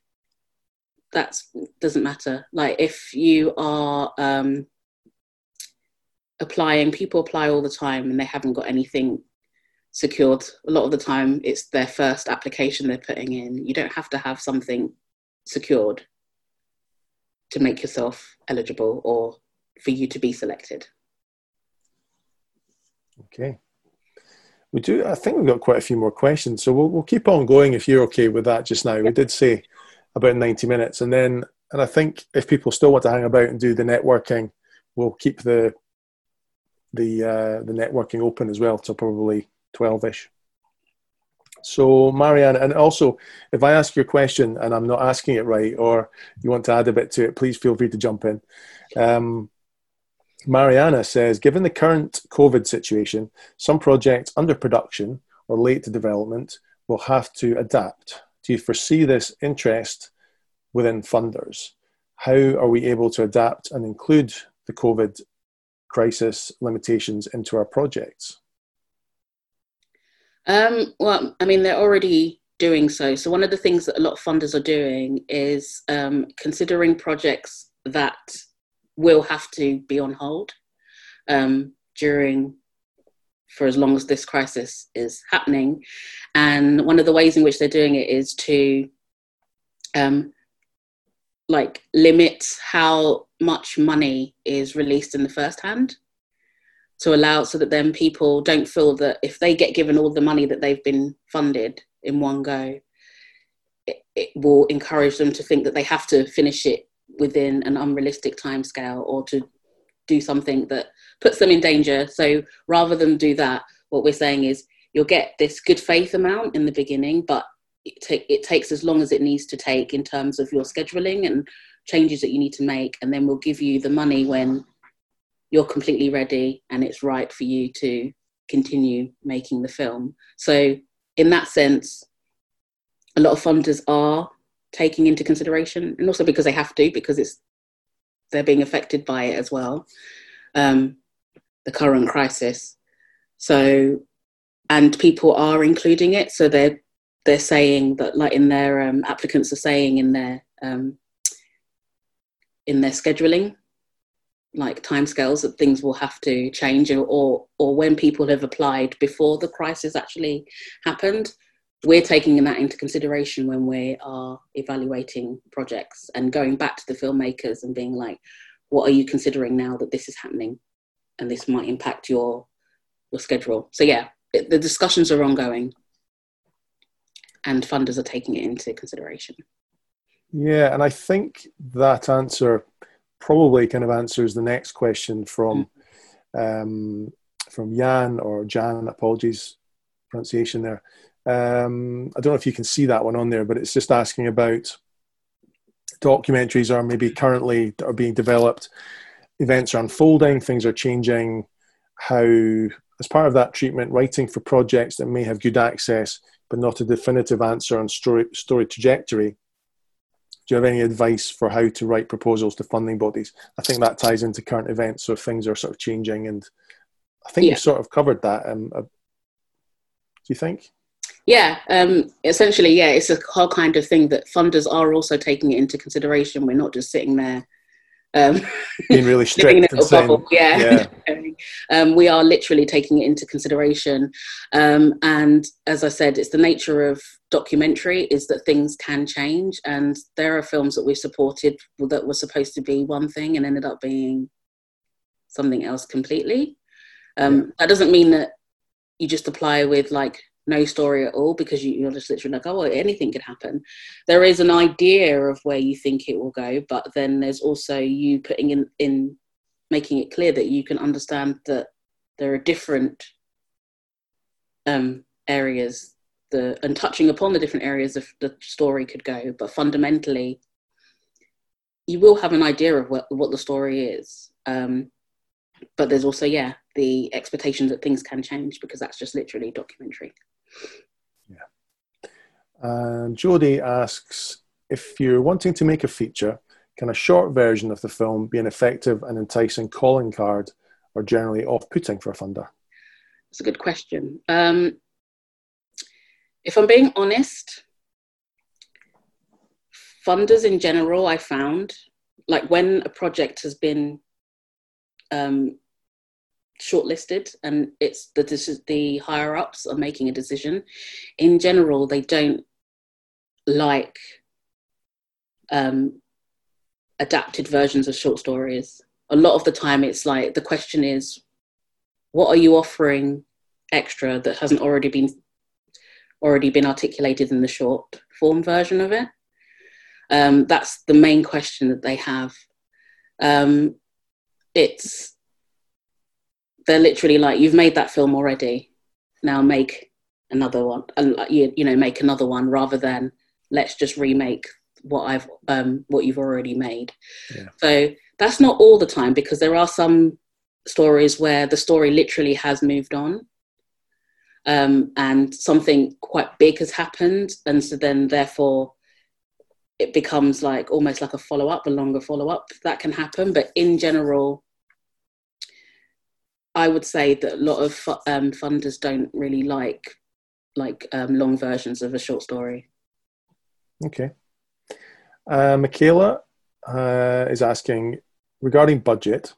That doesn't matter. Like if you are um, applying, people apply all the time and they haven't got anything secured. A lot of the time, it's their first application they're putting in. You don't have to have something secured to make yourself eligible or for you to be selected. Okay. We do. I think we've got quite a few more questions, so we'll, we'll keep on going if you're okay with that. Just now, we did say about ninety minutes, and then and I think if people still want to hang about and do the networking, we'll keep the the uh, the networking open as well till probably twelve ish. So, Marianne, and also if I ask your question and I'm not asking it right, or you want to add a bit to it, please feel free to jump in. Um, Mariana says, given the current COVID situation, some projects under production or late to development will have to adapt. Do you foresee this interest within funders? How are we able to adapt and include the COVID crisis limitations into our projects? Um, well, I mean, they're already doing so. So, one of the things that a lot of funders are doing is um, considering projects that will have to be on hold um, during for as long as this crisis is happening. And one of the ways in which they're doing it is to um, like limit how much money is released in the first hand to allow so that then people don't feel that if they get given all the money that they've been funded in one go it, it will encourage them to think that they have to finish it within an unrealistic time scale or to do something that puts them in danger. So rather than do that what we're saying is you'll get this good faith amount in the beginning but it, take, it takes as long as it needs to take in terms of your scheduling and changes that you need to make and then we'll give you the money when you're completely ready and it's right for you to continue making the film. So in that sense a lot of funders are taking into consideration and also because they have to because it's they're being affected by it as well um, the current crisis. So and people are including it. So they're they're saying that like in their um, applicants are saying in their um, in their scheduling like timescales that things will have to change or or when people have applied before the crisis actually happened we're taking that into consideration when we are evaluating projects and going back to the filmmakers and being like what are you considering now that this is happening and this might impact your your schedule so yeah the discussions are ongoing and funders are taking it into consideration. Yeah, and I think that answer probably kind of answers the next question from mm. um, from Jan or Jan. Apologies, pronunciation there. Um, I don't know if you can see that one on there, but it's just asking about documentaries are maybe currently are being developed. Events are unfolding, things are changing. How, as part of that treatment, writing for projects that may have good access but not a definitive answer on story, story trajectory. Do you have any advice for how to write proposals to funding bodies? I think that ties into current events, so things are sort of changing, and I think yeah. you've sort of covered that. Um, uh, do you think? Yeah, um, essentially, yeah, it's a whole kind of thing that funders are also taking it into consideration. We're not just sitting there um, being really strict and saying, yeah, yeah. um, we are literally taking it into consideration. Um, and as i said it's the nature of documentary is that things can change. And there are films that we've supported that were supposed to be one thing and ended up being something else completely. Um, yeah. that doesn't mean that you just apply with like no story at all because you, are just literally like, oh, well, anything could happen. There is an idea of where you think it will go, but then there's also you putting in, in making it clear that you can understand that there are different um, areas the, and touching upon the different areas of the story could go, but fundamentally, you will have an idea of what, what the story is. Um, but there's also, yeah, the expectation that things can change because that's just literally documentary. Yeah. And Jody asks if you're wanting to make a feature, can a short version of the film be an effective and enticing calling card or generally off putting for a funder? It's a good question. Um, if I'm being honest, funders in general, I found like when a project has been um, shortlisted and it's the the higher ups are making a decision. In general they don't like um, adapted versions of short stories. A lot of the time it's like the question is what are you offering extra that hasn't already been already been articulated in the short form version of it? Um, that's the main question that they have. Um, it's they're literally like, you've made that film already. Now make another one, and you, you know, make another one rather than let's just remake what I've um, what you've already made. Yeah. So that's not all the time because there are some stories where the story literally has moved on um, and something quite big has happened and so then therefore it becomes like almost like a follow up a longer follow up that can happen but in general i would say that a lot of um, funders don't really like like um, long versions of a short story okay uh, michaela uh, is asking regarding budget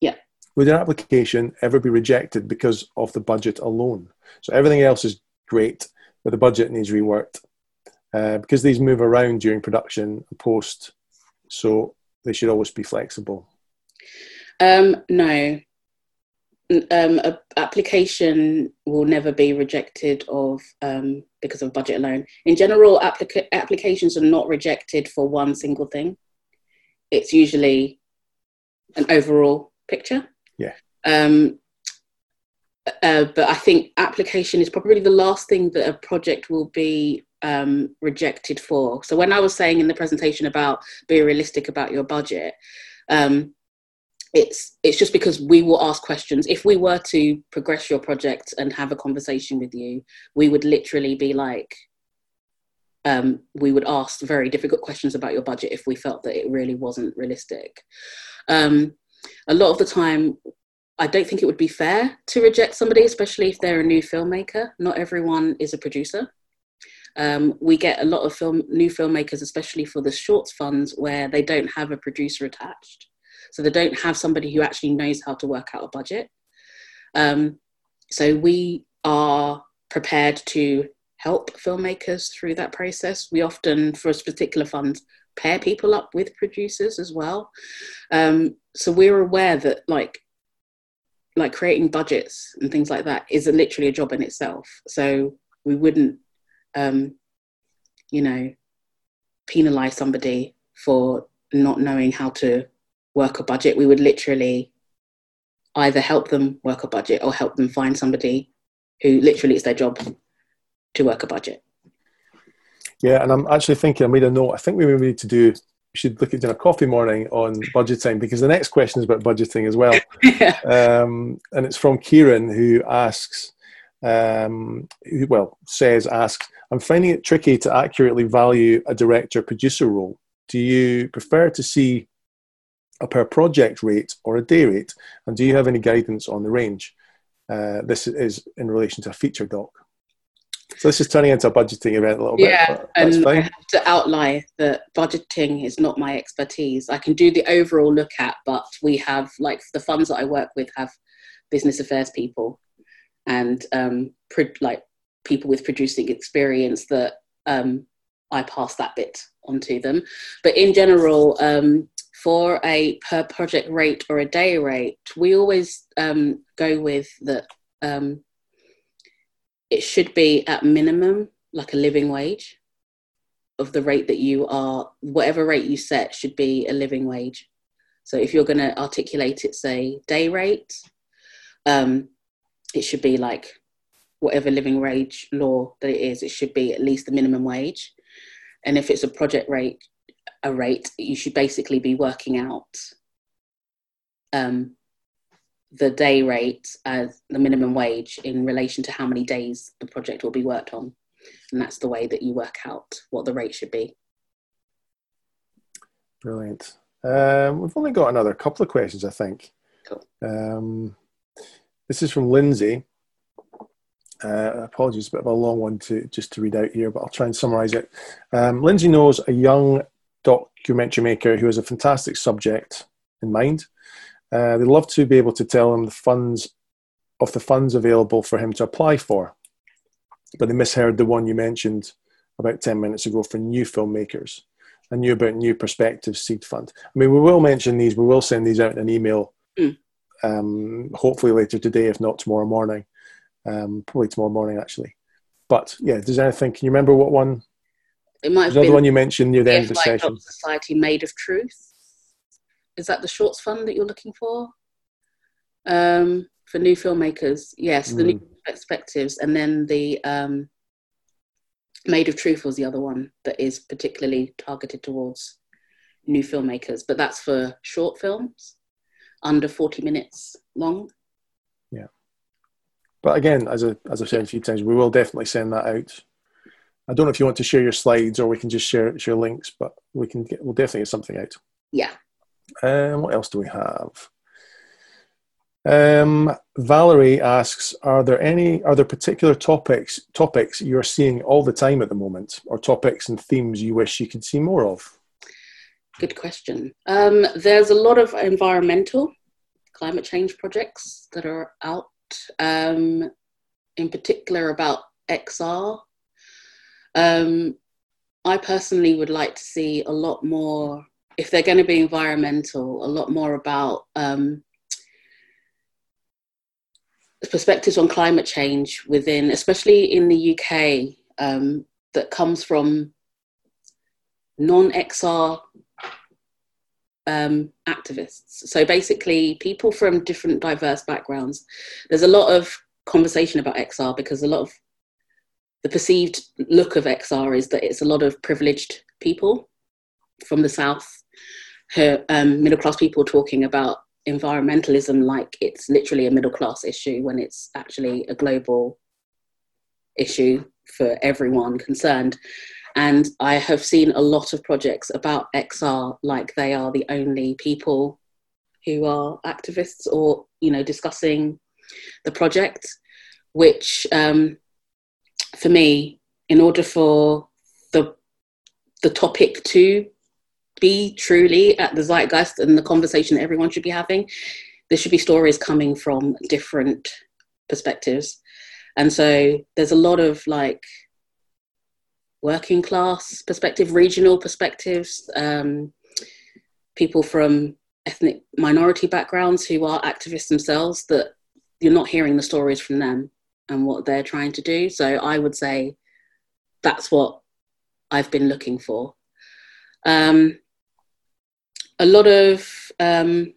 Yeah. would an application ever be rejected because of the budget alone? So everything else is great, but the budget needs reworked uh, because these move around during production and post. So they should always be flexible. Um, no, um, a application will never be rejected of um, because of budget alone. In general, applica- applications are not rejected for one single thing. It's usually an overall picture. Yeah. Um, uh, but I think application is probably the last thing that a project will be um, rejected for. So when I was saying in the presentation about being realistic about your budget, um, it's it's just because we will ask questions. If we were to progress your project and have a conversation with you, we would literally be like, um, we would ask very difficult questions about your budget if we felt that it really wasn't realistic. Um, a lot of the time I don't think it would be fair to reject somebody, especially if they're a new filmmaker. Not everyone is a producer. Um, we get a lot of film new filmmakers, especially for the shorts funds, where they don't have a producer attached, so they don't have somebody who actually knows how to work out a budget. Um, so we are prepared to help filmmakers through that process. We often, for a particular fund, pair people up with producers as well. Um, so we're aware that like like creating budgets and things like that is a, literally a job in itself. So we wouldn't, um, you know, penalize somebody for not knowing how to work a budget. We would literally either help them work a budget or help them find somebody who literally it's their job to work a budget. Yeah, and I'm actually thinking I made a note. I think we need to do we should look at doing a coffee morning on budgeting because the next question is about budgeting as well. yeah. um, and it's from Kieran who asks, um, who, well, says, asks, I'm finding it tricky to accurately value a director producer role. Do you prefer to see a per project rate or a day rate? And do you have any guidance on the range? Uh, this is in relation to a feature doc. So this is turning into a budgeting event a little bit. Yeah, and fine. I have to outline that budgeting is not my expertise. I can do the overall look at, but we have like the funds that I work with have business affairs people and um, pro- like people with producing experience that um, I pass that bit onto them. But in general, um, for a per project rate or a day rate, we always um, go with that um, it should be at minimum like a living wage of the rate that you are whatever rate you set should be a living wage. So if you're going to articulate it say day rate um, it should be like whatever living wage law that it is it should be at least the minimum wage. And if it's a project rate a rate you should basically be working out um, the day rate as the minimum wage in relation to how many days the project will be worked on. And that's the way that you work out what the rate should be. Brilliant. Um, we've only got another couple of questions, I think. Cool. Um, this is from Lindsay. Uh, apologies, a bit of a long one to just to read out here, but I'll try and summarize it. Um, Lindsay knows a young documentary maker who has a fantastic subject in mind uh, they'd love to be able to tell him the funds of the funds available for him to apply for, but they misheard the one you mentioned about 10 minutes ago for new filmmakers. I knew about New Perspectives Seed Fund. I mean, we will mention these, we will send these out in an email, mm. um, hopefully later today, if not tomorrow morning. Um, probably tomorrow morning, actually. But yeah, does anything, can you remember what one? It might have been another one you mentioned near the end of the session. Society Made of Truth is that the shorts fund that you're looking for um, for new filmmakers? Yes, the new hmm. perspectives, and then the um, Made of Truth was the other one that is particularly targeted towards new filmmakers, but that's for short films. under 40 minutes long. Yeah. But again, as, a, as I've said a few times, we will definitely send that out. I don't know if you want to share your slides or we can just share share links, but we can get, we'll definitely get something out. Yeah. Um, what else do we have? Um, Valerie asks, are there any are there particular topics topics you're seeing all the time at the moment, or topics and themes you wish you could see more of? Good question. Um, there's a lot of environmental climate change projects that are out, um, in particular about XR. Um, I personally would like to see a lot more, if they're going to be environmental, a lot more about um, perspectives on climate change within, especially in the UK, um, that comes from non XR um, activists. So basically, people from different diverse backgrounds. There's a lot of conversation about XR because a lot of the perceived look of XR is that it's a lot of privileged people from the South, her, um, middle class people talking about environmentalism like it's literally a middle class issue when it's actually a global issue for everyone concerned. And I have seen a lot of projects about XR like they are the only people who are activists or, you know, discussing the project, which um, for me, in order for the the topic to be truly at the zeitgeist and the conversation that everyone should be having, there should be stories coming from different perspectives. And so there's a lot of like working class perspective, regional perspectives, um, people from ethnic minority backgrounds who are activists themselves that you're not hearing the stories from them and what they're trying to do. So I would say that's what I've been looking for. Um, a lot of um,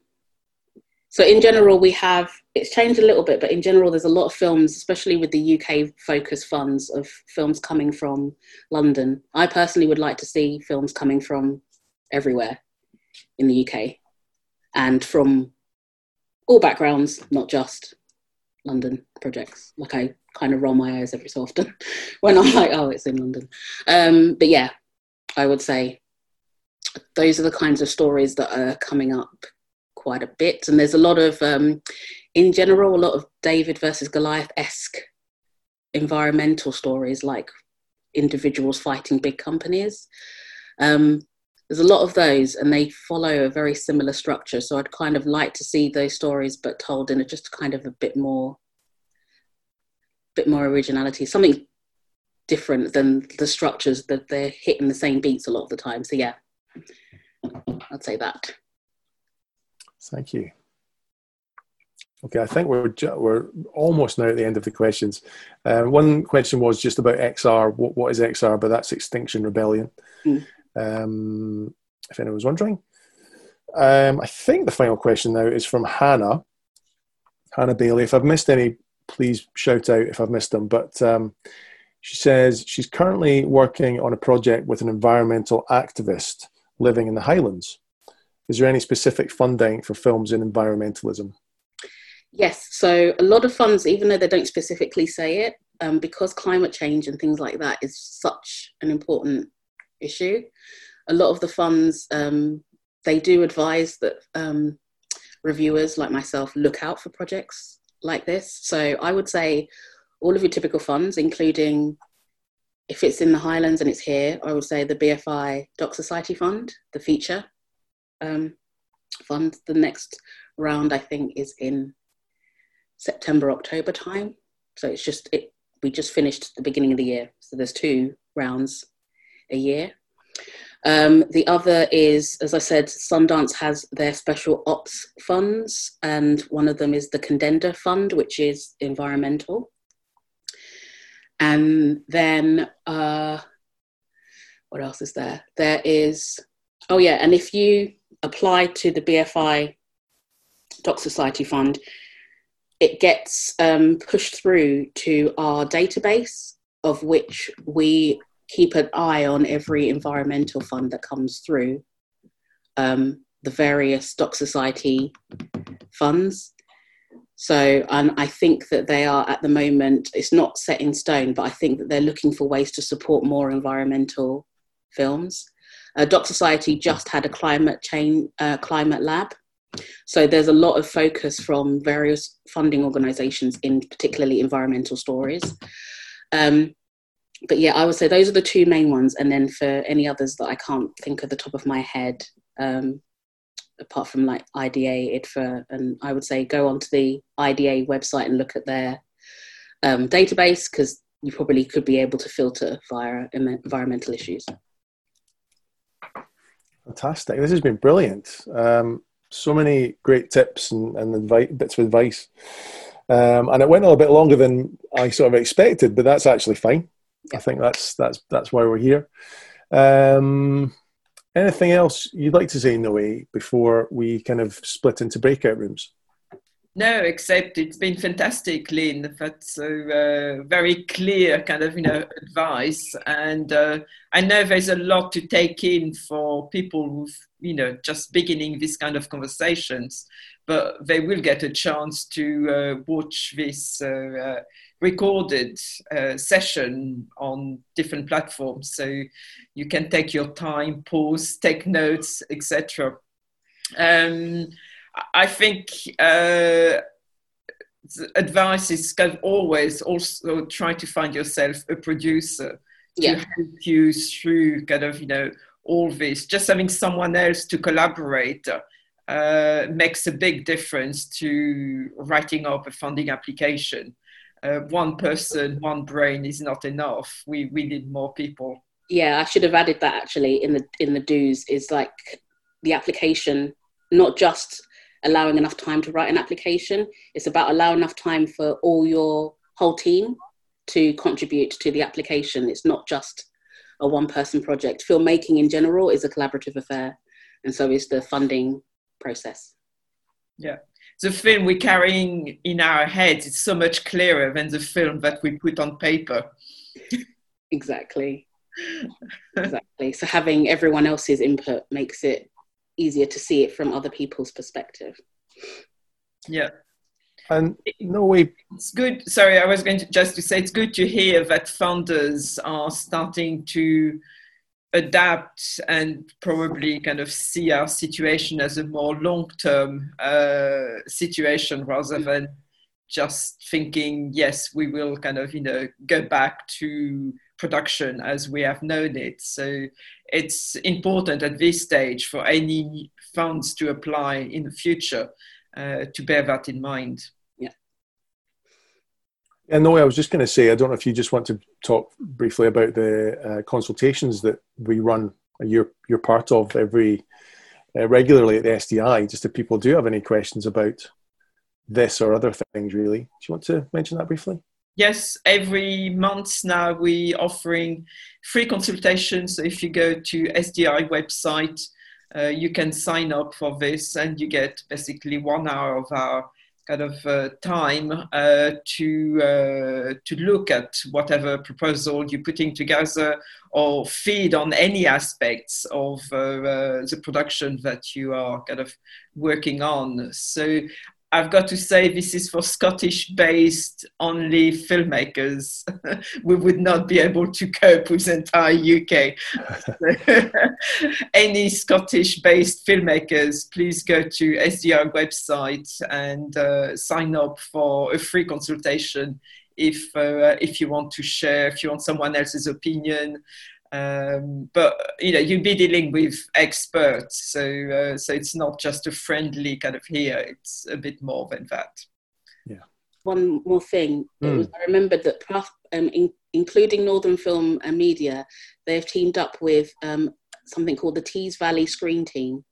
so in general we have it's changed a little bit, but in general, there's a lot of films, especially with the UK focus funds of films coming from London. I personally would like to see films coming from everywhere in the UK and from all backgrounds, not just London projects. Like I kind of roll my eyes every so often when I'm like, oh, it's in London. Um, but yeah, I would say those are the kinds of stories that are coming up quite a bit. And there's a lot of um, in general, a lot of David versus Goliath esque environmental stories, like individuals fighting big companies. Um, there's a lot of those, and they follow a very similar structure. So I'd kind of like to see those stories, but told in a just kind of a bit more, bit more originality, something different than the structures that they're hitting the same beats a lot of the time. So yeah, I'd say that. Thank you. Okay, I think we're we're almost now at the end of the questions. Uh, one question was just about XR. What, what is XR? But that's Extinction Rebellion. Mm. Um, if anyone was wondering, um, I think the final question now is from Hannah. Hannah Bailey. If I've missed any, please shout out if I've missed them. But um, she says she's currently working on a project with an environmental activist living in the Highlands. Is there any specific funding for films in environmentalism? Yes, so a lot of funds, even though they don't specifically say it, um, because climate change and things like that is such an important issue, a lot of the funds um, they do advise that um, reviewers like myself look out for projects like this. So I would say all of your typical funds, including if it's in the Highlands and it's here, I would say the BFI Doc Society Fund, the feature um, fund. The next round, I think, is in September, October time. So it's just it. We just finished the beginning of the year, so there's two rounds a year. Um, the other is, as I said, Sundance has their special ops funds, and one of them is the Kendeda Fund, which is environmental. And then, uh, what else is there? There is, oh yeah, and if you apply to the BFI Doc Society Fund, it gets um, pushed through to our database, of which we keep an eye on every environmental fund that comes through um, the various Doc Society funds. So, and I think that they are at the moment, it's not set in stone, but I think that they're looking for ways to support more environmental films. Uh, Doc Society just had a climate change uh, climate lab, so there's a lot of focus from various funding organisations in particularly environmental stories. Um, but yeah, I would say those are the two main ones, and then for any others that I can't think of the top of my head, um, apart from like IDA, IDFA, and I would say go onto the IDA website and look at their um, database because you probably could be able to filter via environmental issues. Fantastic. This has been brilliant. Um, so many great tips and, and bits of advice. Um, and it went a little bit longer than I sort of expected, but that's actually fine. I think that's that's that's why we're here. Um, anything else you'd like to say, in the way before we kind of split into breakout rooms? No, except it's been fantastic, Lynn. That's a uh, very clear kind of you know advice, and uh, I know there's a lot to take in for people who've you know just beginning this kind of conversations, but they will get a chance to uh, watch this uh, uh, recorded uh, session on different platforms, so you can take your time, pause, take notes, etc. Um, I think uh, advice is kind of always also try to find yourself a producer yeah. to help you through kind of you know all this. Just having someone else to collaborate uh, makes a big difference to writing up a funding application. Uh, one person, one brain is not enough. We we need more people. Yeah, I should have added that actually in the in the dues is like the application, not just allowing enough time to write an application. It's about allowing enough time for all your whole team to contribute to the application. It's not just a one person project. Filmmaking in general is a collaborative affair, and so is the funding process. Yeah. The film we're carrying in our heads is so much clearer than the film that we put on paper. exactly. exactly. So having everyone else's input makes it easier to see it from other people's perspective. Yeah. And no way. It's good. Sorry, I was going to just to say it's good to hear that founders are starting to adapt and probably kind of see our situation as a more long-term uh, situation rather than just thinking, yes, we will kind of you know go back to production as we have known it. So it's important at this stage for any funds to apply in the future uh, to bear that in mind. And no, I was just going to say, I don't know if you just want to talk briefly about the uh, consultations that we run. You're you're part of every uh, regularly at the SDI. Just if people do have any questions about this or other things, really, do you want to mention that briefly? Yes, every month now we offering free consultations. So if you go to SDI website, uh, you can sign up for this, and you get basically one hour of our kind of uh, time uh, to uh, to look at whatever proposal you're putting together or feed on any aspects of uh, uh, the production that you are kind of working on. So I've got to say this is for Scottish based only filmmakers. we would not be able to cope with the entire UK. Any Scottish based filmmakers, please go to SDI website and uh, sign up for a free consultation if, uh, if you want to share, if you want someone else's opinion, um, but you know you'll be dealing with experts so uh, so it's not just a friendly kind of here it's a bit more than that yeah one more thing mm. was, i remembered that um, in, including northern film and media they've teamed up with um, something called the tees valley screen team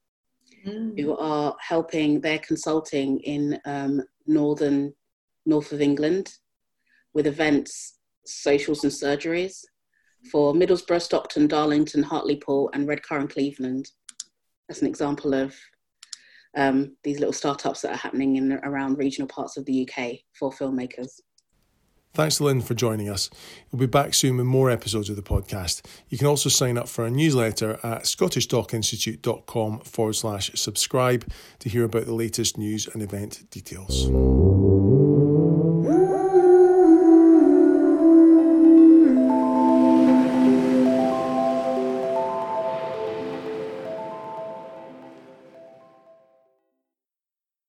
mm. who are helping their consulting in um, northern north of england with events socials and surgeries for Middlesbrough, Stockton, Darlington, Hartlepool, and Redcar and Cleveland. That's an example of um, these little startups that are happening in around regional parts of the UK for filmmakers. Thanks Lynn for joining us. We'll be back soon with more episodes of the podcast. You can also sign up for our newsletter at scottishdocinstitute.com forward slash subscribe to hear about the latest news and event details.